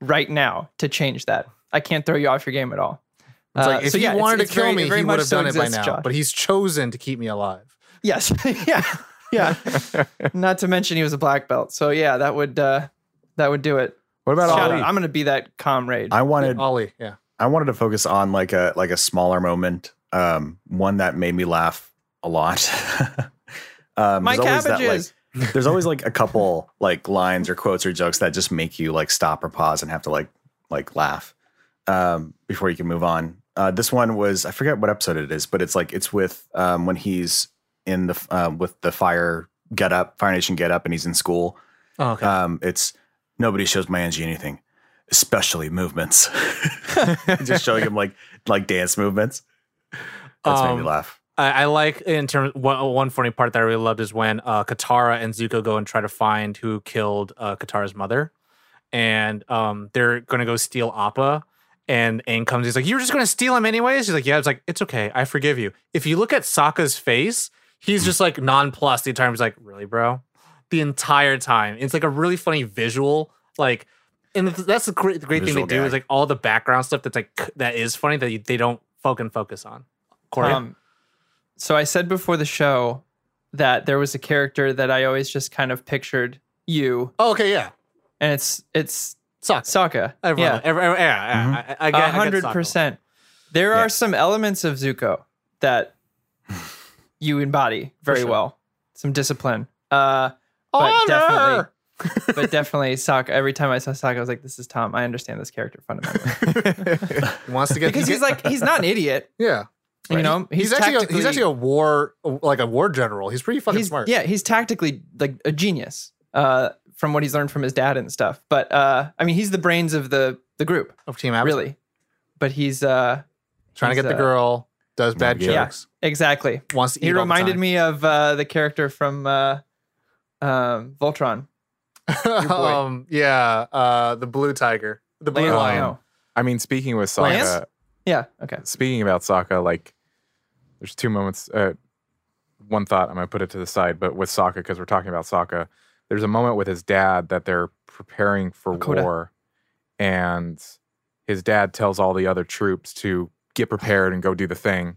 right now to change that. I can't throw you off your game at all. It's Uh, like if so he yeah, it's- wanted it's to kill very- me, very he would have so done it by now. Josh. But he's chosen to keep me alive. Yes. yeah. Yeah. Not to mention he was a black belt. So yeah, that would uh that would do it. What about Shout Ali? out. I'm gonna be that comrade. I wanted Ollie, yeah. I wanted to focus on like a like a smaller moment, um, one that made me laugh a lot. um, My there's always that, like- cabbages. there's always like a couple like lines or quotes or jokes that just make you like stop or pause and have to like like laugh um, before you can move on. Uh, this one was I forget what episode it is, but it's like it's with um, when he's in the uh, with the fire get up Fire Nation get up and he's in school. Oh, okay. Um, it's nobody shows my Angie anything, especially movements. just showing him like like dance movements. That's made me Um, laugh. I, I like in terms one, one funny part that I really loved is when uh, Katara and Zuko go and try to find who killed uh, Katara's mother, and um, they're gonna go steal Appa. And Aang comes. He's like, "You were just gonna steal him anyways." He's like, "Yeah." It's like, "It's okay. I forgive you." If you look at Sokka's face, he's just like nonplussed the entire time. He's like, "Really, bro?" The entire time. It's like a really funny visual. Like, and that's the great, the great thing they Visual do is like all the background stuff that's like that is funny that you, they don't fucking focus on. Corey, Um, so I said before the show that there was a character that I always just kind of pictured you, oh, okay, yeah. and it's it's Sokka. Sokka. Everyone, yeah, every- every- yeah, yeah. I, I, I get, I a get hundred Sokka. percent. There Yeah. are some elements of Zuko that you embody very sure. well. Some discipline. Uh, but definitely, but definitely Sokka. Every time I saw Sokka, I was like, "This is Tom. I understand this character fundamentally." He wants to get because he's like, he's not an idiot. yeah. You know, He's, he's, actually a, he's actually a war like a war general. He's pretty fucking he's, smart. Yeah, he's tactically like a genius. Uh, from what he's learned from his dad and stuff. But uh, I mean, he's the brains of the the group, of Team Avatar. really. But he's uh, trying to get the uh, girl, does bad yeah. jokes, exactly. wants to eat. He all the reminded time. me of uh, the character from uh, um, Voltron. um, yeah, uh, the blue tiger, the blue Lance- lion. no. I mean, speaking with Sokka, Lance? Yeah. Okay. speaking about Sokka, like there's two moments. Uh, one thought I'm gonna put it to the side, but with Sokka because we're talking about Sokka, there's a moment with his dad that they're preparing for Hakoda. war, and his dad tells all the other troops to get prepared and go do the thing,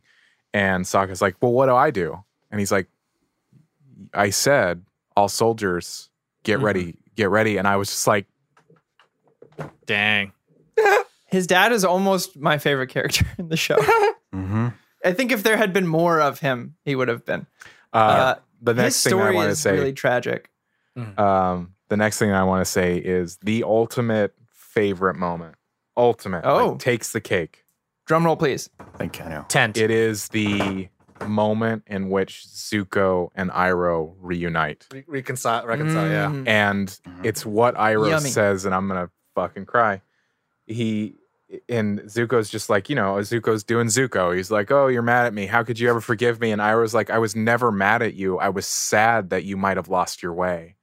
and Sokka's like, "Well, what do I do?" And he's like, "I said all soldiers get Mm-hmm. ready, get ready," and I was just like, Dang. His dad is almost my favorite character in the show. Mm-hmm. I think if there had been more of him, he would have been. uh, Uh, "The His next thing I story want to is say." really tragic. Um, the next thing I want to say is the ultimate favorite moment. Ultimate. like, Oh. takes the cake. Drum roll, please. Thank you. I know. Tent. It is the moment in which Zuko and Iroh reunite. Re- reconcile, reconcile. Yeah, Mm. And it's what Iroh Yummy. says, and I'm gonna fucking cry. He and Zuko's just like, you know, Zuko's doing Zuko. He's like, Oh, you're mad at me. How could you ever forgive me? And Iroh's like, I was never mad at you. I was sad that you might have lost your way.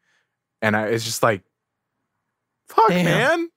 And I, it's just like, fuck, Damn. man.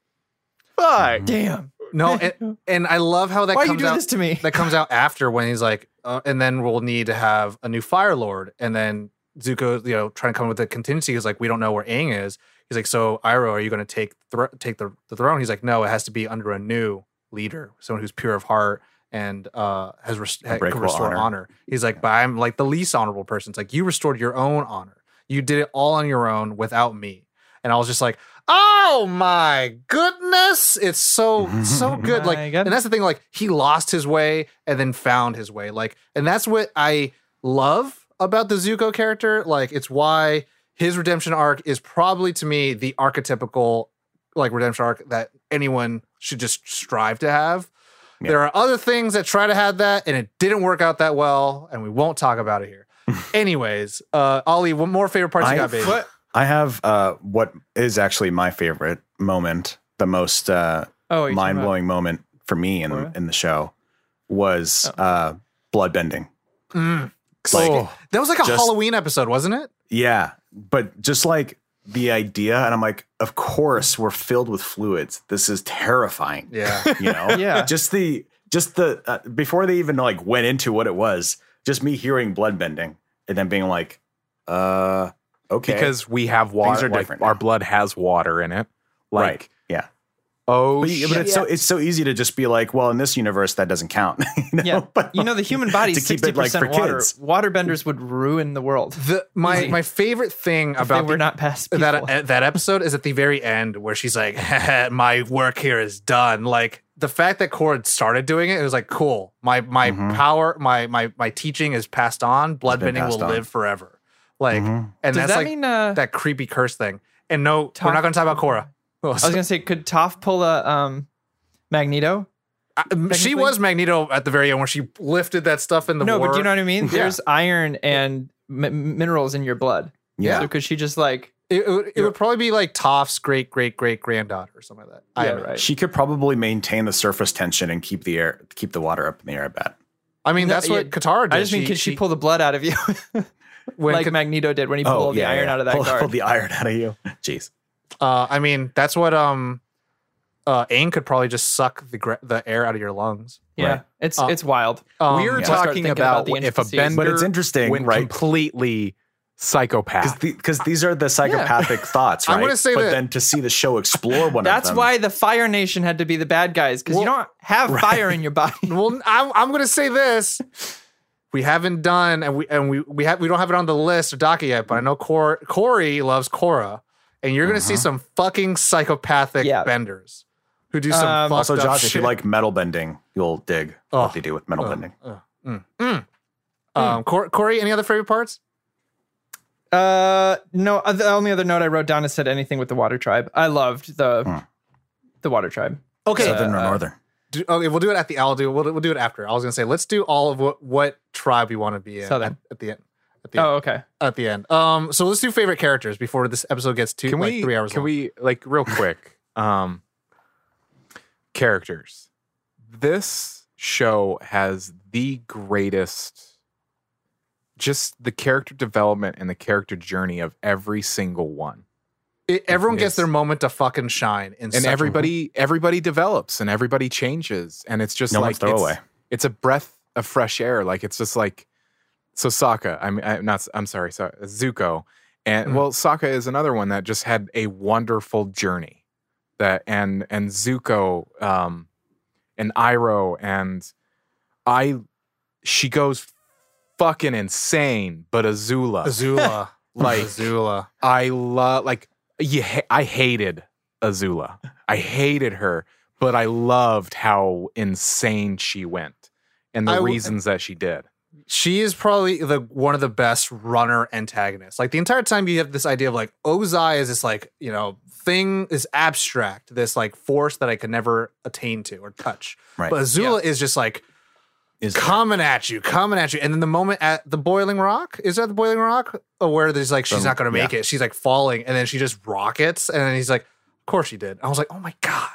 Fuck. Damn. no, and, and I love how that Why are you comes doing out. this to me? that comes out after when he's like, uh, and then we'll need to have a new Fire Lord, and then Zuko, you know, trying to come up with a contingency. He's like, we don't know where Aang is. He's like, so Iroh, are you going to take thro- take the, the throne? He's like, no, it has to be under a new leader, someone who's pure of heart and uh, has res- ha- can restore honor. honor. He's like, but I'm like the least honorable person. It's like you restored your own honor. You did it all on your own without me. And I was just like, oh my goodness, it's so so good. Like, and that's the thing. Like, he lost his way and then found his way. Like, and that's what I love about the Zuko character. Like, it's why his redemption arc is probably to me the archetypical like redemption arc that anyone should just strive to have. Yeah. There are other things that try to have that, and it didn't work out that well, and we won't talk about it here. Anyways, uh, Ollie, what more favorite parts you got, baby? What? I have uh, what is actually my favorite moment, the most uh, Oh, you're mind about- blowing moment for me in, Flora? in the show was Oh. uh, bloodbending. Mm. Like, Oh. That was like a Just- Halloween episode, wasn't it? yeah, but just like the idea, and I'm like, of course, we're filled with fluids. This is terrifying. Yeah. You know, Yeah. just the just the uh, before they even like went into what it was, just me hearing bloodbending and then being like, uh, okay, because we have water. are like, different our now. blood has water in it. Like, right, yeah. oh, But, yeah, but it's so it's so easy to just be like, well, in this universe that doesn't count. you know? Yeah, But, you know the human body is keep sixty it like for percent water. kids. Waterbenders would ruin the world. The my Easy. my favorite thing If they about were the- not past that uh, that episode is at the very end where she's like, "My work here is done." Like the fact that Korra started doing it, it was like, "Cool, my my Mhm. power, my my my teaching is passed on. Bloodbending passed will on. live forever." Like, Mhm. and Does that's that like mean? Uh, that creepy curse thing. And no, we're not going to talk about Korra. I was gonna say, could Toph pull a um, Magneto? I- she was Magneto at the very end when she lifted that stuff in the no, war. but you know what I mean. Yeah. There's iron and m- minerals in your blood. yeah. So could she just like? it, it, would, it would probably be like Toph's great great great granddaughter or something like that. I Yeah, imagine. right. She could probably maintain the surface tension and keep the air, keep the water up in the air. I bet. I mean, No, that's what yeah, Katara did. I just mean, could she, pull the blood out of you when like Magneto did when he pulled the iron out of that pull, guard? Pull the iron out of you. Jeez. Uh, I mean, that's what um, uh, Aang could probably just suck the gra- the air out of your lungs. yeah, Right. it's Uh, it's wild. Um, we are yeah. Talking about, about the if a intricacies. bender But it's interesting, went right? completely psychopath. Because these are the psychopathic thoughts, right? I'm gonna say but that- then to see the show explore one That's of them. why the Fire Nation had to be the bad guys because you don't have fire in your body. Well, I'm, I'm going to say this: we haven't done, and we and we we have we don't have it on the list or docket yet. But I know Cor- Corey loves Korra, and you're going to see some fucking psychopathic Yeah. benders who do some. Um, fucked Also, up Josh, if you like metal bending, you'll dig Oh. what they do with metal bending. Uh, mm, mm. Um, Cor- Corey, any other favorite parts? Uh, no. uh, The only other note I wrote down is said anything with the Water Tribe. I loved the Hmm. the Water Tribe. Okay, Southern or uh, northern? Do, okay, we'll do it at the. I'll do. We'll, we'll do it after. I was going to say, let's do all of what what tribe we want to be in Southern. at, at the end. At the end. Oh, okay. at the end. Um, so let's do favorite characters before this episode gets too can like we three hours. can long. we like real quick um characters this show has the greatest just the character development and the character journey of every single one It- everyone gets their moment to fucking shine, in and such a- everybody everybody develops and everybody changes. And it's just No like one's throwaway. it's, it's a breath of fresh air. Like it's just like so Sokka I mean I'm not I'm sorry so Zuko. And Mm. well Sokka is another one that just had a wonderful journey that and and Zuko um and Iroh, and I she goes fucking insane but Azula. Azula, Like- Azula. I love like you. Ha- I hated Azula. I hated her, but I loved how insane she went and the I w- reasons that she did. She is probably the one of the best runner antagonists. Like the entire time, you have this idea of like Ozai is this like you know thing is abstract, this like force that I could never attain to or touch. Right. But Azula is just like Is coming at you, coming at you. And then the moment at the boiling rock, is that the boiling rock? Oh, where there's like, she's Um, not going to make it. She's like falling. And then she just rockets. And then he's like, of course she did. I was like, oh my God.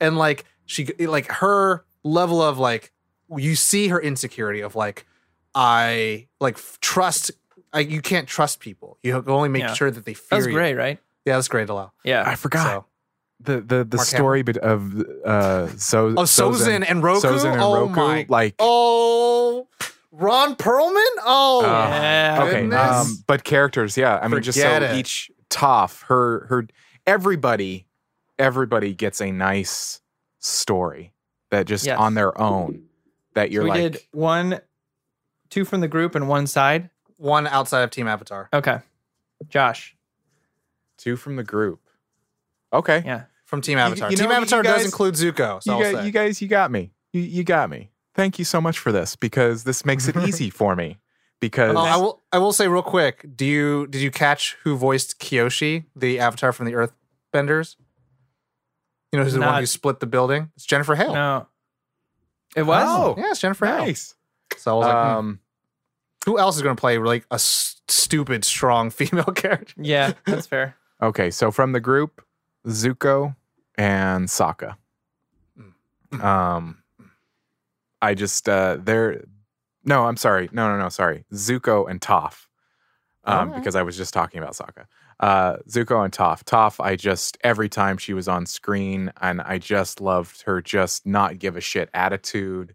And like, she, like her level of like, you see her insecurity of like, I like trust, I, you can't trust people. You only make Yeah. sure that they That fear was you. great, right? Yeah, that's great to allow. Yeah. I forgot So, the the the Mark story bit of uh so oh, Sozin and Roku. Sozin and oh Roku, my. like Oh, Ron Perlman. Oh, Uh, yeah. okay goodness. um but characters yeah i mean just so it. each Toph her her everybody everybody gets a nice story that just Yes. on their own that you're we like did one, two from the group and one side. one outside of Team Avatar. Okay. Josh. two from the group okay Yeah. from Team Avatar. you Team know, you Avatar does include Zuko. So you, I'll gu- say. you guys, you got me. You, you got me. Thank you so much for this because this makes it easy for me. Because Oh, I will. I will say real quick. Do you did you catch who voiced Kyoshi, the Avatar from the Earthbenders? You know, who's the one who split the building? It's Jennifer Hale. No. It was? Oh, Yeah, it's Jennifer Hale. nice. So I was like, hmm, Um, who else is going to play like a s- stupid, strong female character? Yeah, that's fair. okay, so from the group, Zuko and Sokka. Mm. Um, I just uh, they're no, I'm sorry, no, no, no, sorry, Zuko and Toph. Um, Okay. because I was just talking about Sokka. Uh, Zuko and Toph. Toph, I just every time she was on screen, and I just loved her just not give a shit attitude.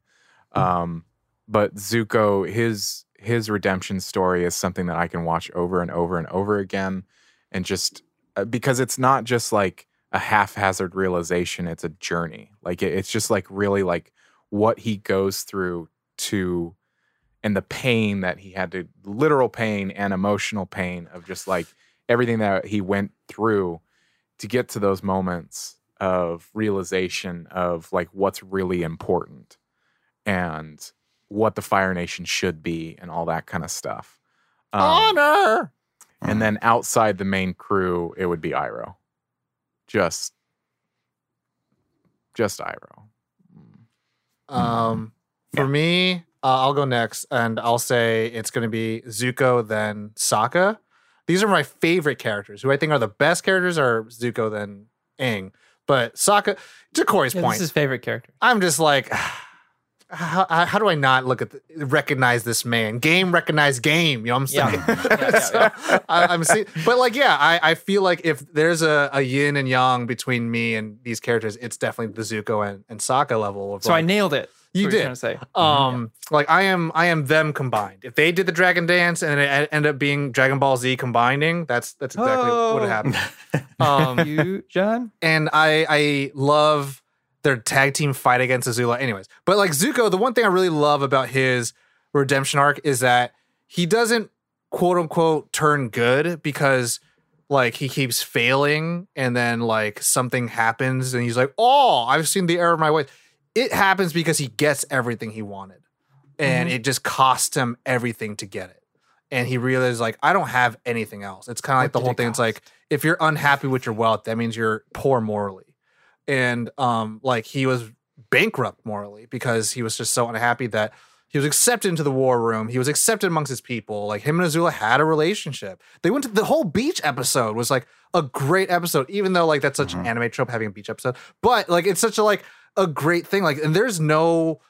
Um, but Zuko, his his redemption story is something that I can watch over and over and over again, and just because it's not just like a haphazard realization; it's a journey. Like it, it's just like really like what he goes through to, and the pain that he had to, literal pain and emotional pain of just like everything that he went through to get to those moments of realization of like what's really important and what the Fire Nation should be and all that kind of stuff. Um, Honor. And then outside the main crew, it would be Iroh. Just, just Iroh. Um, for me, uh, I'll go next, and I'll say it's going to be Zuko, then Sokka. These are my favorite characters. Who I think are the best characters are Zuko, then Aang. But Sokka, to Corey's Yeah, point, this is his favorite character. I'm just like, how, how do I not look at the, recognize this man? Game recognize game. You know what I'm Yeah. saying? Yeah, yeah, So, I, I'm seeing, but like, yeah, I, I feel like if there's a, a yin and yang between me and these characters, it's definitely the Zuko and, and Sokka level. Of So I nailed it. You did. trying to say. um, like I am, I am them combined. If they did the Dragon Dance and it ended up being Dragon Ball Z combining, that's that's exactly what Oh. happened. Um, you, John? and I I love their tag team fight against Azula. Anyways, but like Zuko, the one thing I really love about his redemption arc is that he doesn't quote unquote turn good because like he keeps failing and then like something happens and he's like, oh, I've seen the error of my ways. It happens because he gets everything he wanted, and it just costs him everything to get it. And he realizes like I don't have anything else. It's kind of like the whole thing. It's like if you're unhappy with your wealth, that means you're poor morally. And um, like he was bankrupt morally because he was just so unhappy that he was accepted into the war room. He was accepted amongst his people. Like him and Azula had a relationship. They went to the whole beach episode was like a great episode, even though like that's such an anime trope having a beach episode. But like it's such a like a great thing. Like, and there's no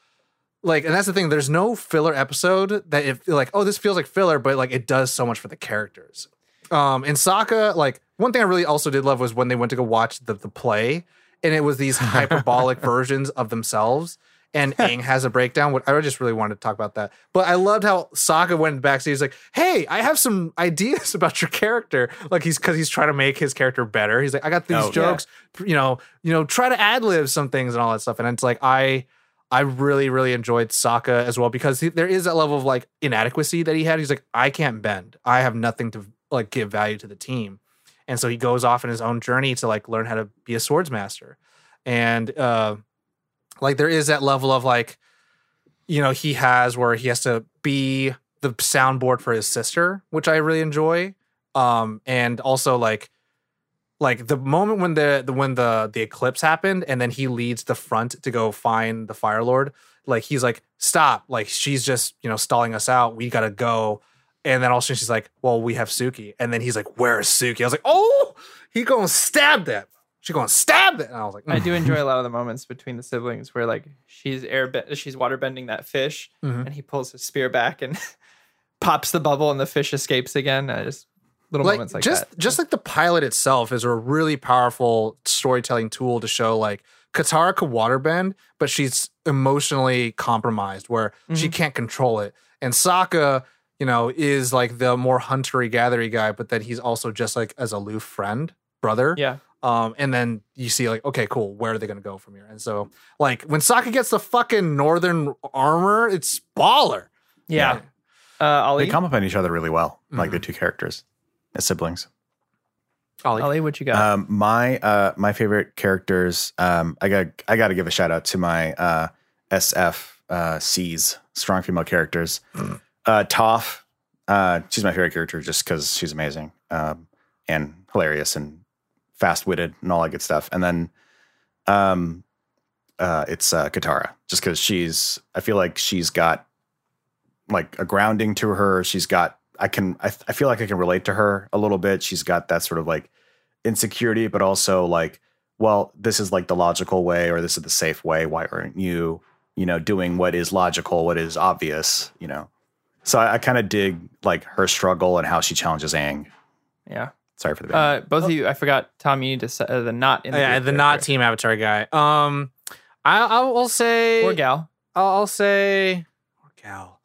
like, and that's the thing. There's no filler episode that if like, oh, this feels like filler, but like it does so much for the characters. Um, in Sokka, like one thing I really also did love was when they went to go watch the the play, and it was these hyperbolic versions of themselves. And Aang has a breakdown. I just really wanted to talk about that. But I loved how Sokka went back. backstage. He's like, "Hey, I have some ideas about your character." Like he's because he's trying to make his character better. He's like, "I got these Oh, yeah. jokes. You know, you know, try to ad lib some things and all that stuff." And it's like I, I really, really enjoyed Sokka as well because he, there is that level of like inadequacy that he had. He's like, "I can't bend. I have nothing to like give value to the team." And so he goes off on his own journey to like learn how to be a swords master. And uh like there is that level of like you know he has where he has to be the soundboard for his sister which i really enjoy. Um and also like like the moment when the, the when the the eclipse happened and then he leads the front to go find the fire lord like he's like stop. Like she's just you know stalling us out. We gotta go and then all of a sudden she's like well we have suki and then he's like where is suki i was like oh he gonna stab that she gonna stab that and i was like I mm. do enjoy a lot of the moments between the siblings where like she's air she's water bending that fish Mhm. and he pulls his spear back and pops the bubble and the fish escapes again. I just little like, moments like just that. just like the pilot itself is a really powerful storytelling tool to show like Katara could waterbend, but she's emotionally compromised where she Mm-hmm. can't control it. And Sokka, you know, is like the more huntery gathery guy, but then he's also just like as aloof friend, brother. yeah. Um, and then you see like, okay, cool, where are they gonna go from here? And so like when Sokka gets the fucking northern armor, it's baller. Yeah. Uh Ali, They complement each other really well, like Mm-hmm. the two characters as siblings. Ollie. Ali, what you got? Um, my uh, my favorite characters. Um, I got I got to give a shout out to my uh, SF uh, C's strong female characters. Uh, Toph, uh, she's my favorite character just because she's amazing um, and hilarious and fast witted and all that good stuff. And then um, uh, it's uh, Katara, just because she's. I feel like she's got like a grounding to her. She's got. I can. I, I feel like I can relate to her a little bit. She's got that sort of like insecurity, but also like, well, this is like the logical way, or this is the safe way. Why aren't you, you know, doing what is logical, what is obvious, you know? So I, I kind of dig like her struggle and how she challenges Aang. yeah. Sorry for the bad. Uh, both of you, I forgot. Tom, you need to say uh, the not in the yeah, group the not team avatar guy. Um, I I will say or gal. I'll, I'll say or gal.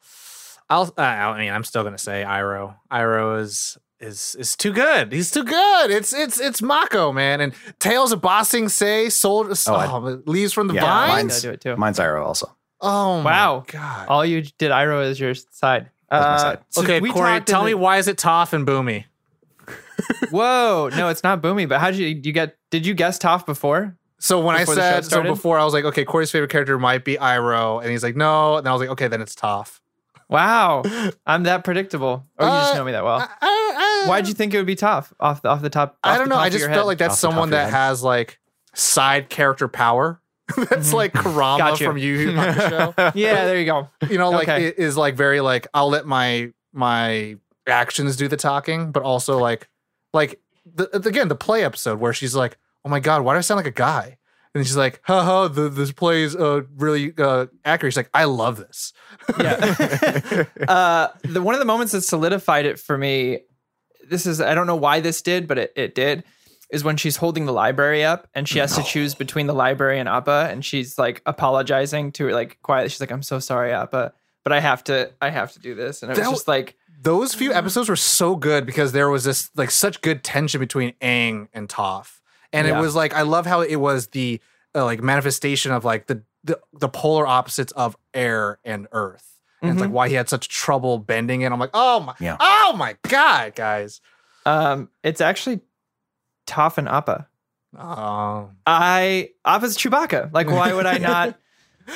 I'll. Uh, I mean, I'm still gonna say Iroh. Iroh is is is too good. He's too good. It's it's it's Mako, man. And Tales of Ba Sing Se sold. Oh, I- leaves from the Yeah, vines. mine's- I do it too. Mine's Iroh also. Oh my Wow. god. All you did, Iroh is your side. Uh, side. so okay, Corey, talked in tell the- me why is it Toph and Bumi? Whoa, no, it's not Bumi. But how did you, you get? Did you guess Toph before? So when Before I said so before, I was like, okay, Corey's favorite character might be Iroh, and he's like, no. And I was like, okay, then it's Toph. Wow, I'm that predictable, or you just Uh, know me that well. I- I- I- Why'd you think it would be tough off the off the top? I don't the know. I just felt head? like that's Off someone that has like side character power. that's like Kurama Got you. from Yu Yu Hakusho. yeah, there you go. You know, like Okay. it is like very like I'll let my my actions do the talking, but also like like the, again the play episode where she's like, oh my god, why do I sound like a guy? And she's like, haha, the, this play is uh, really uh, accurate. She's like, I love this. Yeah. uh, the one of the moments that solidified it for me. This is I don't know why this did, but it, it did. Is when she's holding the library up and she has to choose between the library and Appa, and she's like apologizing to her like quietly. She's like, "I'm so sorry, Appa, but I have to, I have to do this." And it was just like, Those few episodes were so good because there was this like such good tension between Aang and Toph, and Yeah. it was like I love how it was the uh, like manifestation of like the, the the polar opposites of air and earth, and it's like why he had such trouble bending it. I'm like, oh my, Yeah. oh my god, guys. um, it's actually Toph and Appa. Oh, I Appa's Chewbacca. Like, why would I not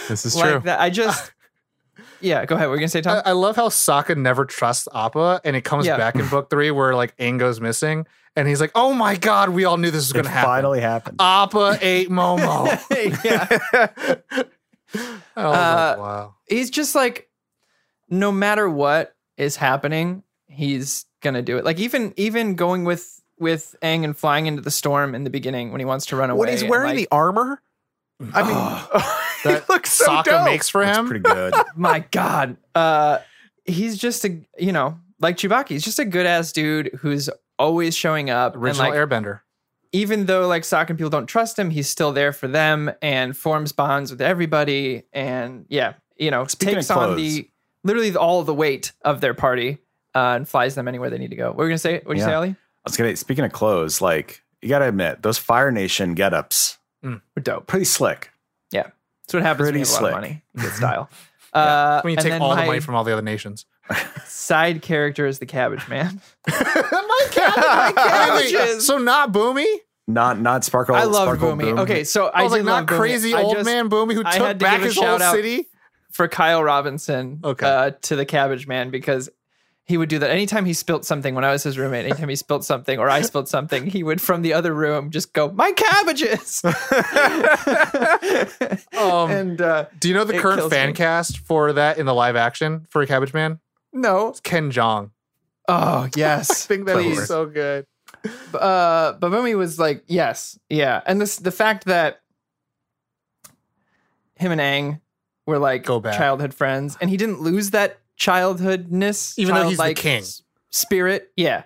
This is like true. that? I just, yeah. Go ahead. We're gonna say Tom. I, I love how Sokka never trusts Appa, and it comes Yeah. back in book three where like Aang goes missing, and he's like, oh my god, we all knew this was It gonna happen. finally happened. Appa ate Momo. yeah. I was Uh, wow. he's just like no matter what is happening he's gonna do it like even even going with with Aang and flying into the storm in the beginning when he wants to run away when he's and, wearing like, the armor, I mean, That he looks so Sokka dope. makes for That's him. pretty good. my god uh he's just a you know like Chewbacca he's just a good ass dude who's always showing up and Original like Airbender. even though like Sokka and people don't trust him he's still there for them and forms bonds with everybody and yeah you know Speaking takes on the literally all the weight of their party uh, and flies them anywhere they need to go. What were you gonna say? What do you say, Yeah. Ali? I was gonna speaking of clothes, like you gotta admit, those Fire Nation get-ups, We're dope. pretty slick. Yeah, that's what happens when Pretty you have a lot slick. of money. You get style. uh, When you take then all the money from all the other nations. side character is the Cabbage Man. my cabbage, my cabbages. So not Bumi? Not not sparkle. I love sparkle Bumi. Boom. Okay, so I, I, was like, not love Bumi. crazy old just- man Bumi who I took had to back his whole city. for Kyle Robinson Okay. uh, to the Cabbage Man because he would do that anytime he spilt something when I was his roommate. Anytime he spilt something or I spilled something, he would from the other room just go, "My cabbages!" Um, and uh, do you know the current fan me. cast for that in the live action for Cabbage Man? no, It's Ken Jeong. oh yes, I think that Please. is so good. uh, but Bumi was like, yes, yeah, and this the fact that him and Aang were like Go back. childhood friends, and he didn't lose that childhoodness, Even though he's the king. spirit. Yeah,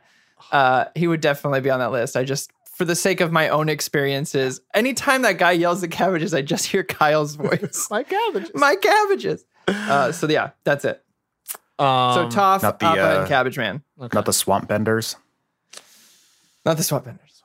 uh, he would definitely be on that list. I just. For the sake of my own experiences, anytime that guy yells at cabbages, I just hear Kyle's voice. My cabbages. my cabbages. Uh, so yeah, that's it. Um, So Toph, not the, Appa, uh, and Cabbage Man. Not the Swamp Benders. Not the Swamp benders.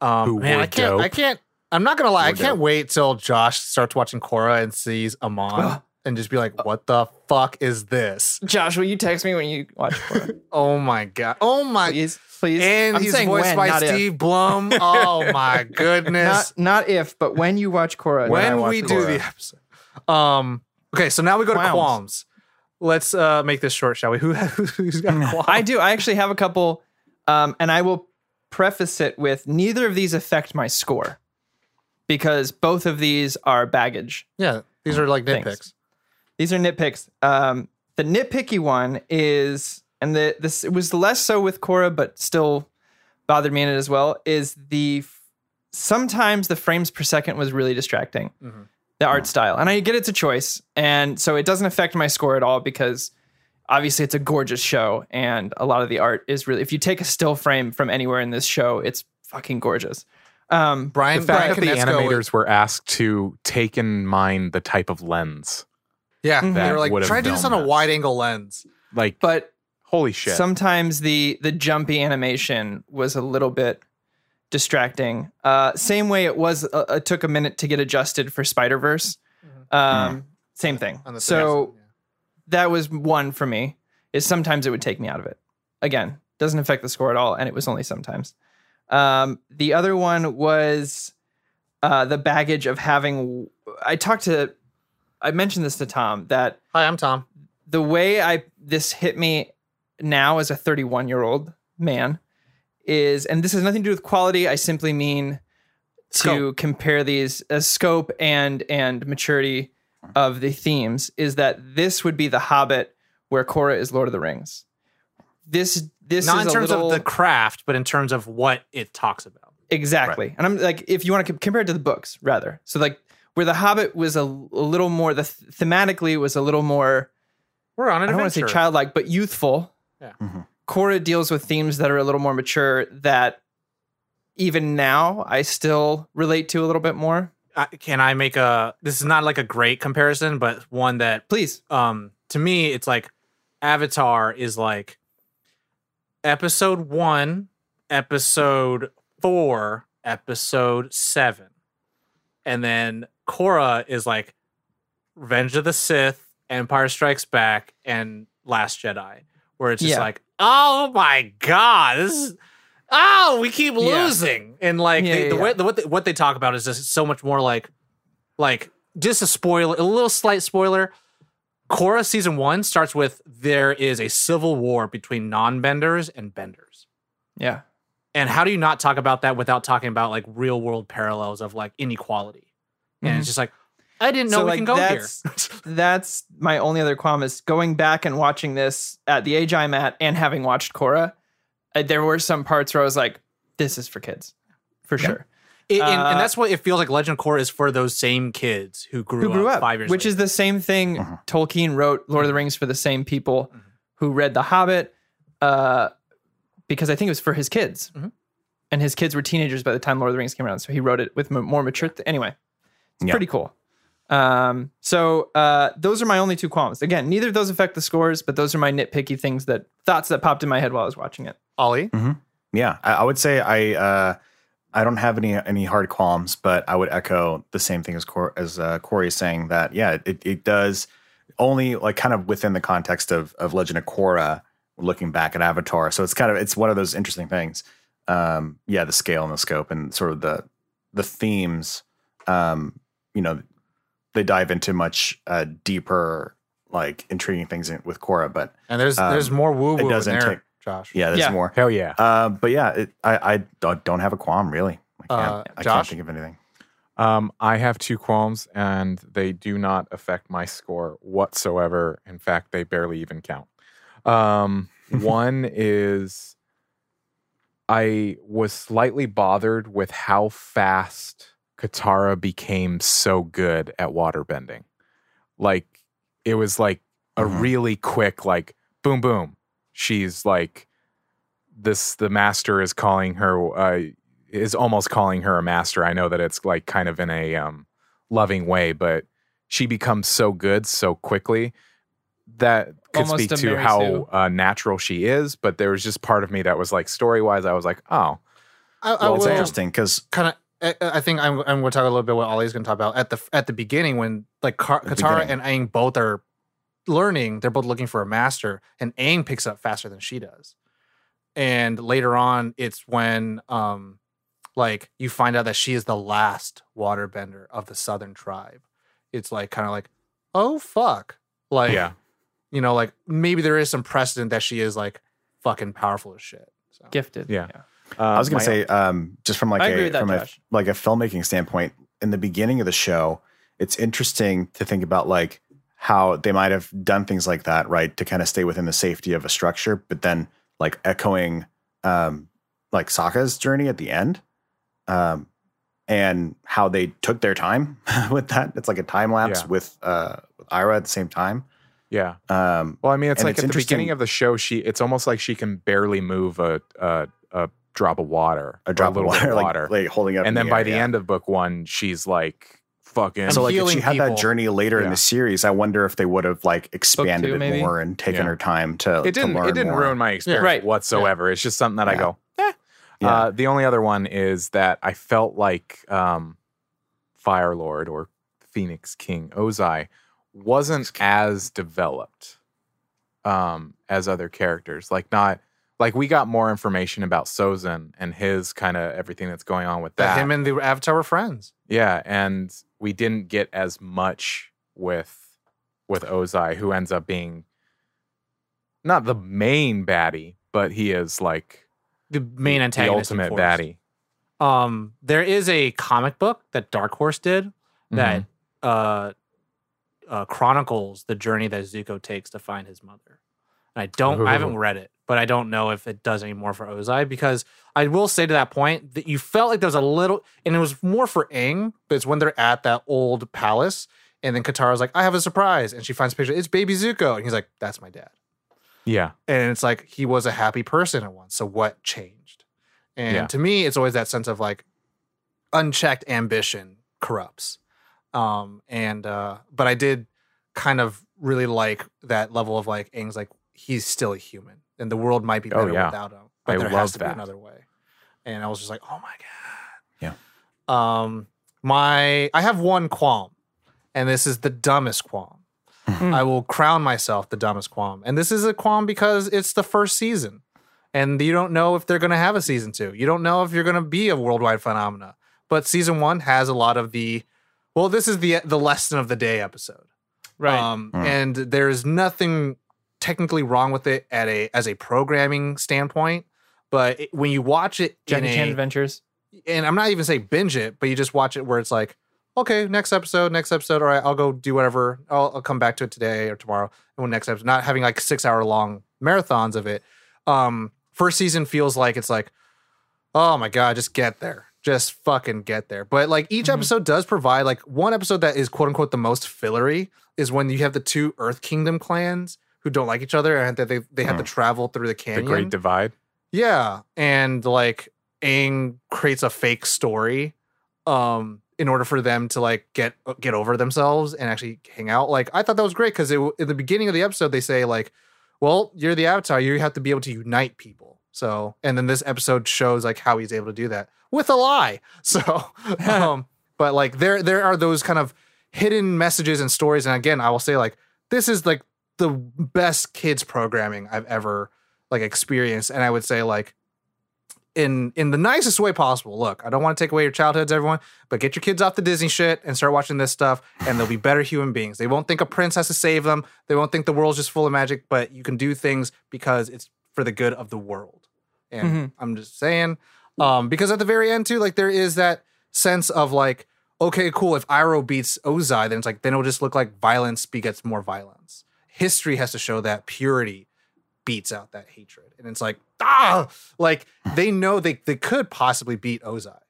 Um, Who man, I can't. I can't. I'm not gonna lie. I Who were can't dope. wait till Josh starts watching Korra and sees Amon Ugh. and just be like, "What the fuck is this?" Josh, will you text me when you watch Korra? Oh my god. Oh my. please, please. And I'm he's saying voiced when, by not if. Steve Blum. Oh my goodness. Not not if, but when you watch Korra. when watch we do Korra. the episode. Um. Okay, so now we go to Qualms. qualms. Let's uh make this short, shall we? Who who's got qualms? I do. I actually have a couple, um, and I will preface it with neither of these affect my score because both of these are baggage. yeah, these are like Thanks. nitpicks. These are nitpicks. Um, the nitpicky one is, and the this it was less so with Korra, but still bothered me in it as well. Is the sometimes the frames per second was really distracting. The art style, and I get it's a choice, and so it doesn't affect my score at all because obviously it's a gorgeous show, and a lot of the art is really. If you take a still frame from anywhere in this show, it's fucking gorgeous. Um, Bryan, the fact Bryan that the animators were asked to take in mind the type of lens Yeah, Mhm. they That were like, try to do this on a this. wide angle lens. Like, But holy shit. sometimes the the jumpy animation was a little bit distracting. Uh, same way it was. Uh, it took a minute to get adjusted for Spider Verse. Um, Same thing. On the So yeah. that was one for me. Is sometimes it would take me out of it. Again, doesn't affect the score at all, and it was only sometimes. Um, the other one was uh, the baggage of having. I talked to. I mentioned this to Tom that Hi, I'm Tom. the way I this hit me now as a 31 year old man is, and this has nothing to do with quality. I simply mean to Scope. compare these as scope and and maturity of the themes. Is that this would be the Hobbit where Korra is Lord of the Rings. This this Not in terms little, of the craft, but in terms of what it talks about. Exactly. And I'm like, if you want to compare it to the books, rather. So, like, where The Hobbit was a, a little more, the thematically it was a little more, We're on an I don't want to say childlike, but youthful. Yeah. Mhm. Korra deals with themes that are a little more mature that even now I still relate to a little bit more. Uh, can I make a? This is not like a great comparison, but one that Please. um to me it's like avatar is like episode one episode four episode seven and then Korra is like revenge of the sith empire strikes back and last jedi where it's just Yeah. like oh my god this is oh we keep Yeah. losing and like Yeah, they, the yeah. way the, what they, what they talk about is just so much more like like just a spoiler, a little slight spoiler. Korra season one starts with there is a civil war between non-benders and benders. Yeah. And how do you not talk about that without talking about like real world parallels of like inequality? And it's just like, I didn't know So, we like, can go here. that's- That's my only other qualm is going back and watching this at the age I'm at and having watched Korra. Uh, there were some parts where I was like, this is for kids. For sure. It- and, Uh, and that's what it feels like Legend of Korra is for those same kids who grew, who grew up, up, five years which later. is the same thing. Mhm. Tolkien wrote Lord of the Rings for the same people Mhm. who read The Hobbit, uh, because I think it was for his kids, and his kids were teenagers by the time Lord of the Rings came around. So he wrote it with m- more mature. Th- anyway, it's Yeah. pretty cool. Um, so uh, those are my only two qualms. Again, neither of those affect the scores, but those are my nitpicky things that thoughts that popped in my head while I was watching it. Ollie. Yeah, I, I would say I uh, I don't have any any hard qualms, but I would echo the same thing as Cor- as uh, Corey is saying that yeah, it, it does only like kind of within the context of of Legend of Korra, looking back at Avatar. So it's kind of it's one of those interesting things. Um, yeah, the scale and the scope and sort of the the themes. Um, you know, they dive into much uh, deeper, like intriguing things in, with Korra, but And there's Um, there's more woo woo in doesn't there, take- Josh. yeah, there's Yeah. more. Hell yeah. Uh, but yeah, it, I, I don't- don't have a qualm really. I can't, Uh, I can't think of anything. Um, I have two qualms, and they do not affect my score whatsoever. In fact, they barely even count. Um, one is I was slightly bothered with how fast Katara became so good at waterbending. Like, it was like a Mhm. really quick, like, boom, boom. She's like, this, the master is calling her, uh, is almost calling her a master. I know that it's like kind of in a um, loving way, but she becomes so good so quickly that could Almost speak to how uh, natural she is. But there was just part of me that was like story wise, I was like, oh, I, I Well, it's interesting because kind of. I I think I'm, I'm going to talk a little bit what Ollie's going to talk about at the at the beginning when like Car- Katara beginning. and Aang both are learning. They're both looking for a master, and Aang picks up faster than she does. And later on, it's when um like you find out that she is the last waterbender of the Southern tribe. It's like kind of like, oh fuck, like yeah. you know, like maybe there is some precedent that she is like fucking powerful as shit. So. Gifted. Yeah. I was Um, going my- to say, um, just from like I agree a that, from a like a filmmaking standpoint, in the beginning of the show, it's interesting to think about like how they might have done things like that, right, to kind of stay within the safety of a structure, but then like echoing um, like Sokka's journey at the end, um, and how they took their time with that. It's like a time lapse Yeah. with uh, with Ira at the same time. yeah. Um, Well, I mean, it's like it's at the beginning of the show, she it's almost like she can barely move a a, a drop of water, a drop of little bit water, of like, water. like holding up, and in then by air, the yeah. end of book one, she's like fucking. So like if she had that journey later in the series, I wonder if they would have like expanded two, it maybe? more and taken Yeah. her time to it didn't to learn it didn't more. ruin my experience Right. whatsoever. It's just something that I go, eh. Yeah. Uh, the only other one is that I felt like um, Fire Lord or Phoenix King Ozai wasn't as developed um, as other characters. Like not like we got more information about Sozin and his kind of everything that's going on with That that. him and the Avatar were friends. Yeah, and we didn't get as much with with Ozai, who ends up being not the main baddie, but he is like The main antagonist. of ultimate baddie. Um, there is a comic book that Dark Horse did that Mm-hmm. uh, uh, chronicles the journey that Zuko takes to find his mother. And I don't, I haven't read it, but I don't know if it does any more for Ozai because I will say to that point that you felt like there was a little, and it was more for Aang, but it's when they're at that old palace, and then Katara's like, "I have a surprise," and she finds a picture. It's baby Zuko, and he's like, "That's my dad." Yeah, and it's like he was a happy person at once. So what changed? And Yeah. to me, it's always that sense of like unchecked ambition corrupts. Um, and uh, but I did kind of really like that level of like Aang's like he's still a human, and the world might be Oh, better yeah. without him. But I there love has to that. be another way. And I was just like, oh my god. Yeah. Um, my I have one qualm, and this is the dumbest qualm. I will crown myself the dumbest qualm. And this is a qualm because it's the first season. And you don't know if they're going to have a season two. You don't know if you're going to be a worldwide phenomena. But season one has a lot of the, well, this is the the lesson of the day episode. Right. Um, Mm. And there's nothing technically wrong with it at a as a programming standpoint. But it, when you watch it, Jackie Chan Adventures. and I'm not even saying binge it, but you just watch it where it's like, okay, next episode, next episode. All right, I'll go do whatever. I'll, I'll come back to it today or tomorrow. And when next episode, not having like six hour long marathons of it. Um, first season feels like it's like, oh my god, just get there, just fucking get there. But like each Mhm. episode does provide like one episode that is quote unquote the most fillery is when you have the two Earth Kingdom clans who don't like each other and that they they have to travel through the canyon. the. Great Divide. Yeah, and like Aang creates a fake story um in order for them to like get get over themselves and actually hang out. Like I thought that was great because in the beginning of the episode they say like, "Well, you're the Avatar. You have to be able to unite people." So, and then this episode shows like how he's able to do that with a lie. So, um, but like there there are those kind of hidden messages and stories. And again, I will say like this is like the best kids programming I've ever like experienced. And I would say like in in the nicest way possible. Look, I don't want to take away your childhoods, everyone, but get your kids off the Disney shit and start watching this stuff, and they'll be better human beings. They won't think a prince has to save them. They won't think the world's just full of magic, but you can do things because it's for the good of the world. And Mhm. I'm just saying, um, because at the very end too, like there is that sense of like, okay, cool. If Iroh beats Ozai, then it's like then it'll just look like violence begets more violence. History has to show that purity beats out that hatred. And it's like, ah, like they know they they could possibly beat Ozai,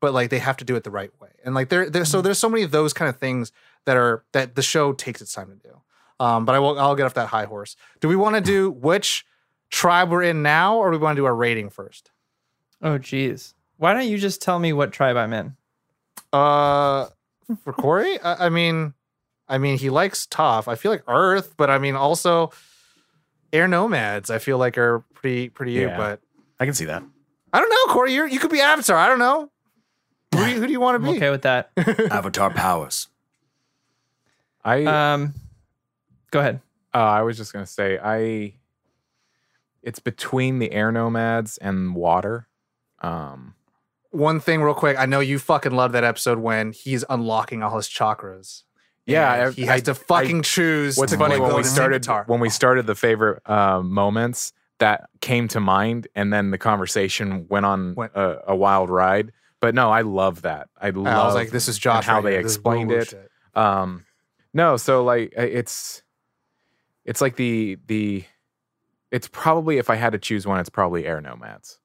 but like they have to do it the right way. And like there there so there's so many of those kind of things that are that the show takes its time to do. Um, but I will I'll get off that high horse. Do we want to do which tribe we're in now, or do we want to do our rating first? Oh, geez. Why don't you just tell me what tribe I'm in? Uh, for Corey, I, I mean, I mean, he likes Toph. I feel like Earth, but I mean, also air nomads. I feel like are pretty pretty you. Yeah. But I can see that. I don't know, Corey. You you could be Avatar. I don't know. Who do you, who do you want I'm to be? okay with that. Avatar powers. I Um, go ahead. uh, I was just gonna say I. It's between the air nomads and water. Um, One thing, real quick. I know you fucking love that episode when he's unlocking all his chakras. Yeah, I- he has I- to fucking choose. What's to funny when we started Avatar. when we started the favorite uh, moments that came to mind, and then the conversation went on Went- a, a wild ride. But no, I love that. I love I was like, "This is Josh." how right they here. Explained it. Um, no, so like uh, it's it's like the the it's probably if I had to choose one, it's probably air nomads.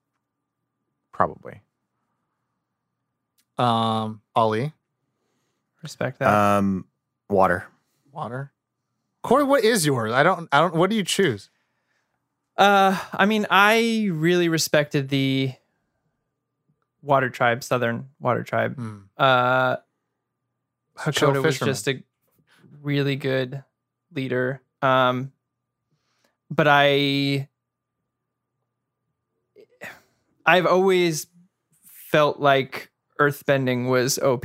Probably. Um, Ollie, Respect that. Um, water. water. Corey, what is yours? I don't. I don't. What do you choose? Uh, I mean, I really respected the water tribe, Southern water tribe. Hmm. Uh, Chill Hakoda was just a really good leader. Um, but I, I've always felt like earthbending was OP.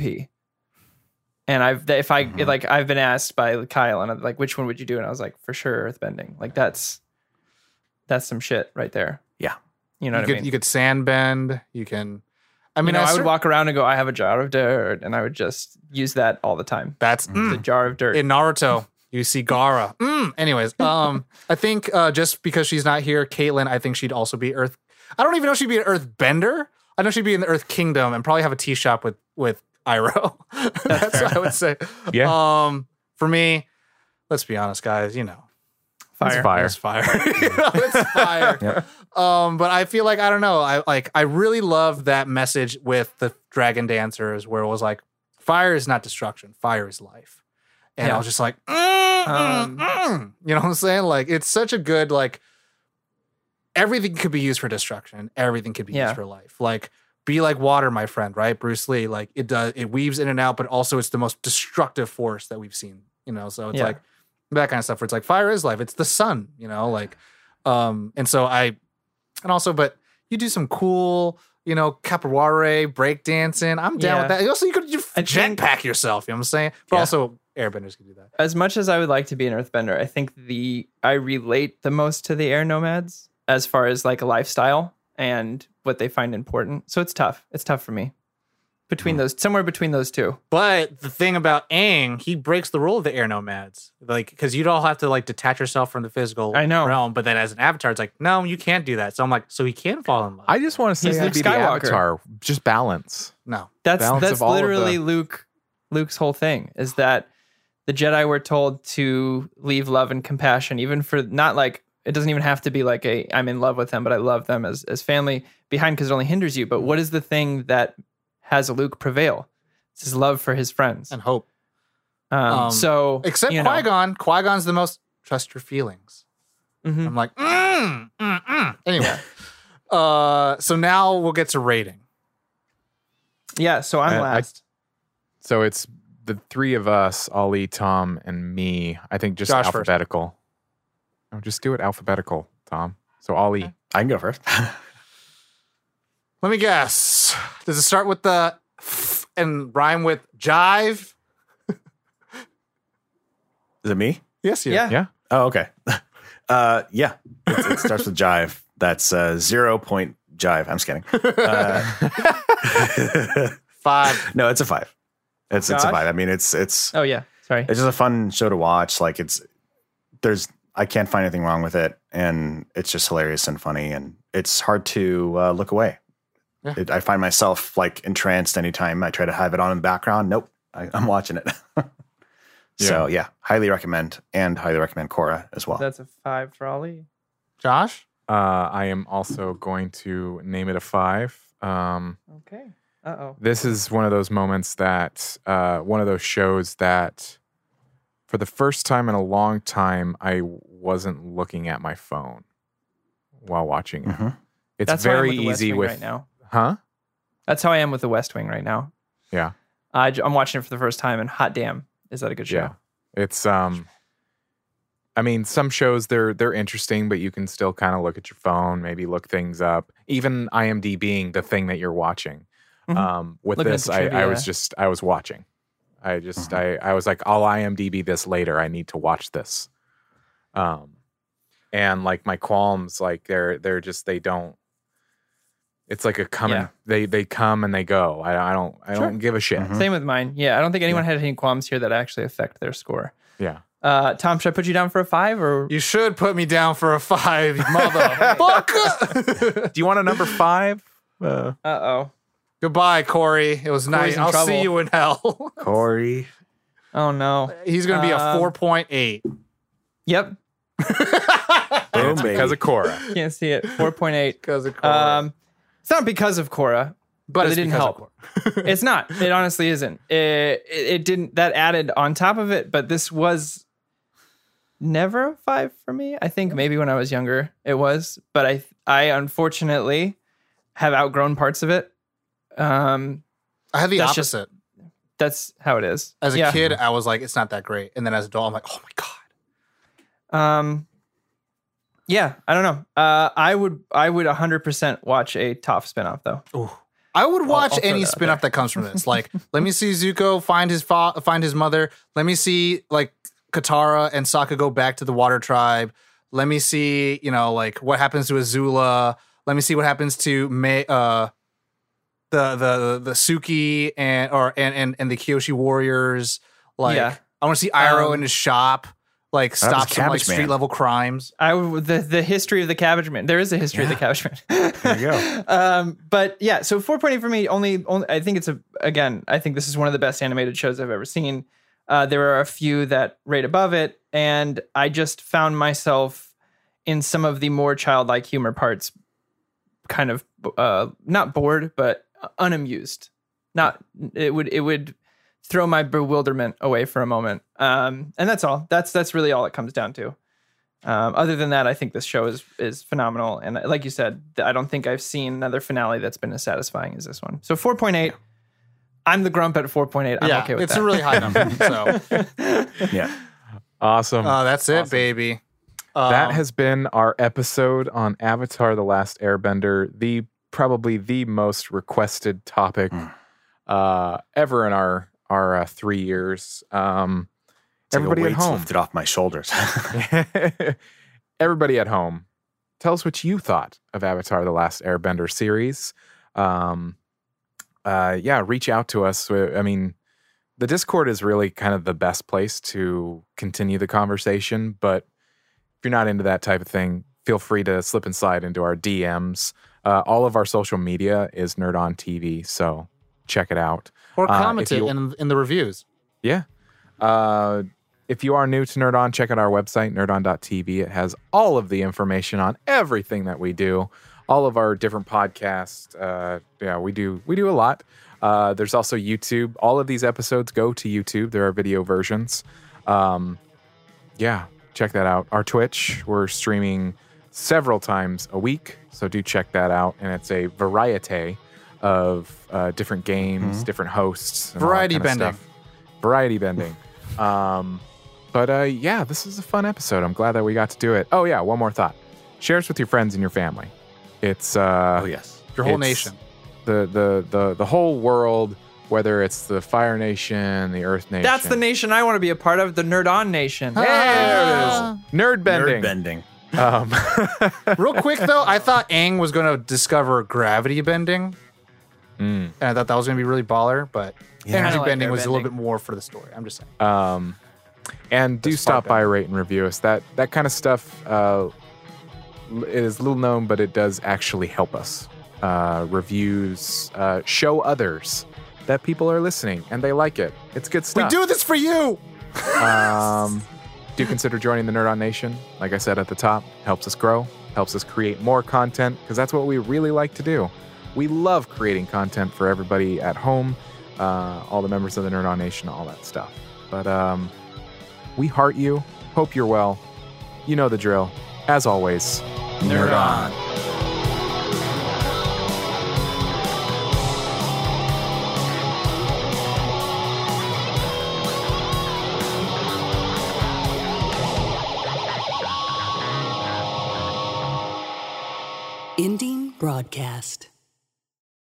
And I've if I Mhm. like I've been asked by Kyle and I'm like which one would you do and I was like for sure earthbending like that's that's some shit right there Yeah. you know you what could I mean you could sand bend. You can. I mean, mean, I, I would walk around and go, I have a jar of dirt, and I would just use that all the time. That's The mm. jar of dirt. in Naruto. You see Gaara. Mm. Anyways, um, I think uh, just because she's not here, Caitlyn, I think she'd also be Earth. I don't even know if she'd be an Earth Bender. I know she'd be in the Earth Kingdom and probably have a tea shop with with Iroh. That's what I would say. Yeah. Um, for me, let's be honest, guys. You know, Fire. fire. it's fire. You know, it's fire. Um, but I feel like I don't know. I like I really love that message with the Dragon Dancers, where it was like, fire is not destruction, fire is life. And Yeah. I was just like, mm, mm, Um, mm. you know what I'm saying? Like it's such a good like. Everything could be used for destruction. Everything could be Yeah. used for life. Like be like water, my friend. Right, Bruce Lee. Like it does. It weaves in and out, but also it's the most destructive force that we've seen. You know, so it's Yeah. like that kind of stuff. Where it's like fire is life. It's the sun. You know, like, um, and so I, and also, but you do some cool, you know, capoeira, breakdancing. I'm down with that. Also, you could think- jetpack yourself. You know what I'm saying? But Yeah. also, airbenders can do that. As much as I would like to be an earthbender, I think the I relate the most to the air nomads as far as like a lifestyle and what they find important. So it's tough. It's tough for me. Between Hmm. those, somewhere between those two. But the thing about Aang, he breaks the rule of the air nomads. Like, because you'd all have to like detach yourself from the physical I know. realm. But then as an avatar, it's like, no, you can't do that. So I'm like, so he can fall in love. I just want to see He's Luke the Skywalker. avatar. Just balance. No, That's Balance that's of all of literally the- Luke Luke's whole thing is that the Jedi were told to leave love and compassion, even for not like it doesn't even have to be like a I'm in love with them, but I love them as as family behind because it only hinders you. But what is the thing that has a Luke prevail? It's his love for his friends. and hope. Um, um, so Except you know, Qui Gon. Qui Gon's the most trust your feelings. mhm. I'm like, mm, mm, mm. anyway. Uh, so now we'll get to rating. yeah. So I'm I- I- last. So it's the three of us, Ali, Tom, and me. I think just Josh first. Alphabetical. No, just do it alphabetical, Tom. So Ollie. I can go first. Let me guess. Does it start with the f and rhyme with jive? Is it me? Yes, you. Yeah. Yeah. Oh, okay. Uh, yeah, it, it starts with jive. That's uh, zero point jive. I'm just kidding. Uh, Five. no, it's a five. It's it's a Josh? five. I mean, it's it's Oh yeah. Sorry. it's just a fun show to watch. Like it's there's I can't find anything wrong with it, and it's just hilarious and funny, and it's hard to uh, look away. Yeah. It, I find myself like entranced anytime I try to have it on in the background. Nope, I, I'm watching it. So yeah, highly recommend, and highly recommend Korra as well. That's a five for Ollie. Josh? Uh, I am also going to name it a five. Um, Okay. Uh oh. this is one of those moments that uh, one of those shows that for the first time in a long time i wasn't looking at my phone while watching it Mhm. it's That's how I am very with easy Wing with right now. huh That's how I am with the West Wing right now. yeah I, am watching it for the first time, and hot damn, is that a good show? yeah it's um i mean some shows they're they're interesting but you can still kind of look at your phone maybe look things up even imdb being the thing that you're watching Mhm. um with Looking this I, I was just i was watching i just I, I was like i'll imdb this later i need to watch this um and like my qualms like they're they're just they don't it's like a come and Yeah. they they come and they go i, I don't i Sure. don't give a shit Mhm. Same with mine. Yeah, I don't think anyone had any qualms here that actually affect their score. yeah Uh, Tom, should I put you down for a five or? You should put me down for a five, you motherfucker. do you want a number five uh, Uh oh. Goodbye, Corey. It was nice. in I'll see you in hell. Corey, Oh no. He's going to be a Um, 4.8. Yep. boom, it's baby. because of Korra Can't see it. Four point eight. Because of Corey. Um, it's not because of Korra. but it it's didn't because help. of It's not. It honestly isn't. It, it it didn't. That added on top of it, but this was never a five for me. I think maybe when I was younger it was, but I I unfortunately have outgrown parts of it. Um, I had the That's just- opposite. that's how it is. As a Yeah. kid, I was like, it's not that great, and then as an adult, I'm like, oh my god. Um, yeah, I don't know. Uh, I would, I would 100% watch a Toph spinoff though. I would watch I'll throw any that out that comes from this. Like, let me see Zuko find his fa- find his mother. Let me see like Katara and Sokka go back to the Water Tribe. Let me see, you know, like what happens to Azula. Let me see what happens to Mai, uh, the the the Suki and or and and, and the Kyoshi warriors. Like, Yeah. I want to see Iroh Um, in his shop. Like, stop some like Cabbage Man. street level crimes. I the the history of the Cabbage Man. There is a history of the Cabbage Man. There you go. um, but yeah, so 4.8 for me. Only, only I think it's a again. I think this is one of the best animated shows I've ever seen. Uh, there are a few that rate above it, and I just found myself in some of the more childlike humor parts, kind of uh, not bored, but unamused. Not it would it would throw my bewilderment away for a moment. Um, and that's all. That's that's really all it comes down to. Um, other than that, I think this show is is phenomenal, and like you said, I don't think I've seen another finale that's been as satisfying as this one. So four point eight. I'm the grump at four point eight. I'm yeah, okay with it's that. a really high number. so, Yeah. Awesome. uh, that's it, Awesome. baby. that Um, has been our episode on Avatar: The Last Airbender, the probably the most requested topic Mm. uh, ever in our our uh, three years. Um, It's like everybody at home, lifted off my shoulders. everybody at home, tell us what you thought of Avatar: The Last Airbender series. Um, uh, yeah, reach out to us. I mean, the Discord is really kind of the best place to continue the conversation. But if you're not into that type of thing, feel free to slip and slide into our DMs. Uh, all of our social media is Nerd on TV, so check it out. or uh, if comment it in, in the reviews. Yeah. Uh, if you are new to Nerd On, check out our website, nerdon.tv. It has all of the information on everything that we do, all of our different podcasts. Uh, yeah, we do we do a lot. Uh, there's also YouTube. All of these episodes go to YouTube. There are video versions. Um, yeah, check that out. Our Twitch, we're streaming several times a week, so do check that out. And it's a variety of uh, different games, different hosts, and Variety kind of bending. stuff. Variety bending. um, but uh, yeah, this is a fun episode. I'm glad that we got to do it. Oh yeah, one more thought. Share us with your friends and your family. It's uh, oh yes. Your whole nation. the the the the whole world, whether it's the Fire Nation, the Earth Nation. That's the nation I want to be a part of, the Nerd On Nation. There it is. Nerd bending. Nerd bending. Um, Real quick though, I thought Aang was going to discover gravity bending, mm. and I thought that was going to be really baller. But Yeah. energy like bending was a little bit more for the story. I'm just saying. Um, and do stop smart by, rate and review us. That that kind of stuff uh, l- it is little known, but it does actually help us. Uh, reviews uh, show others that people are listening and they like it. It's good stuff. We do this for you. Um, do consider joining the Nerd On Nation. Like I said at the top, helps us grow, helps us create more content because that's what we really like to do. We love creating content for everybody at home, uh, all the members of the Nerd On Nation, all that stuff. But um, we heart you. Hope you're well. You know the drill. As always, Nerd On. Ending broadcast.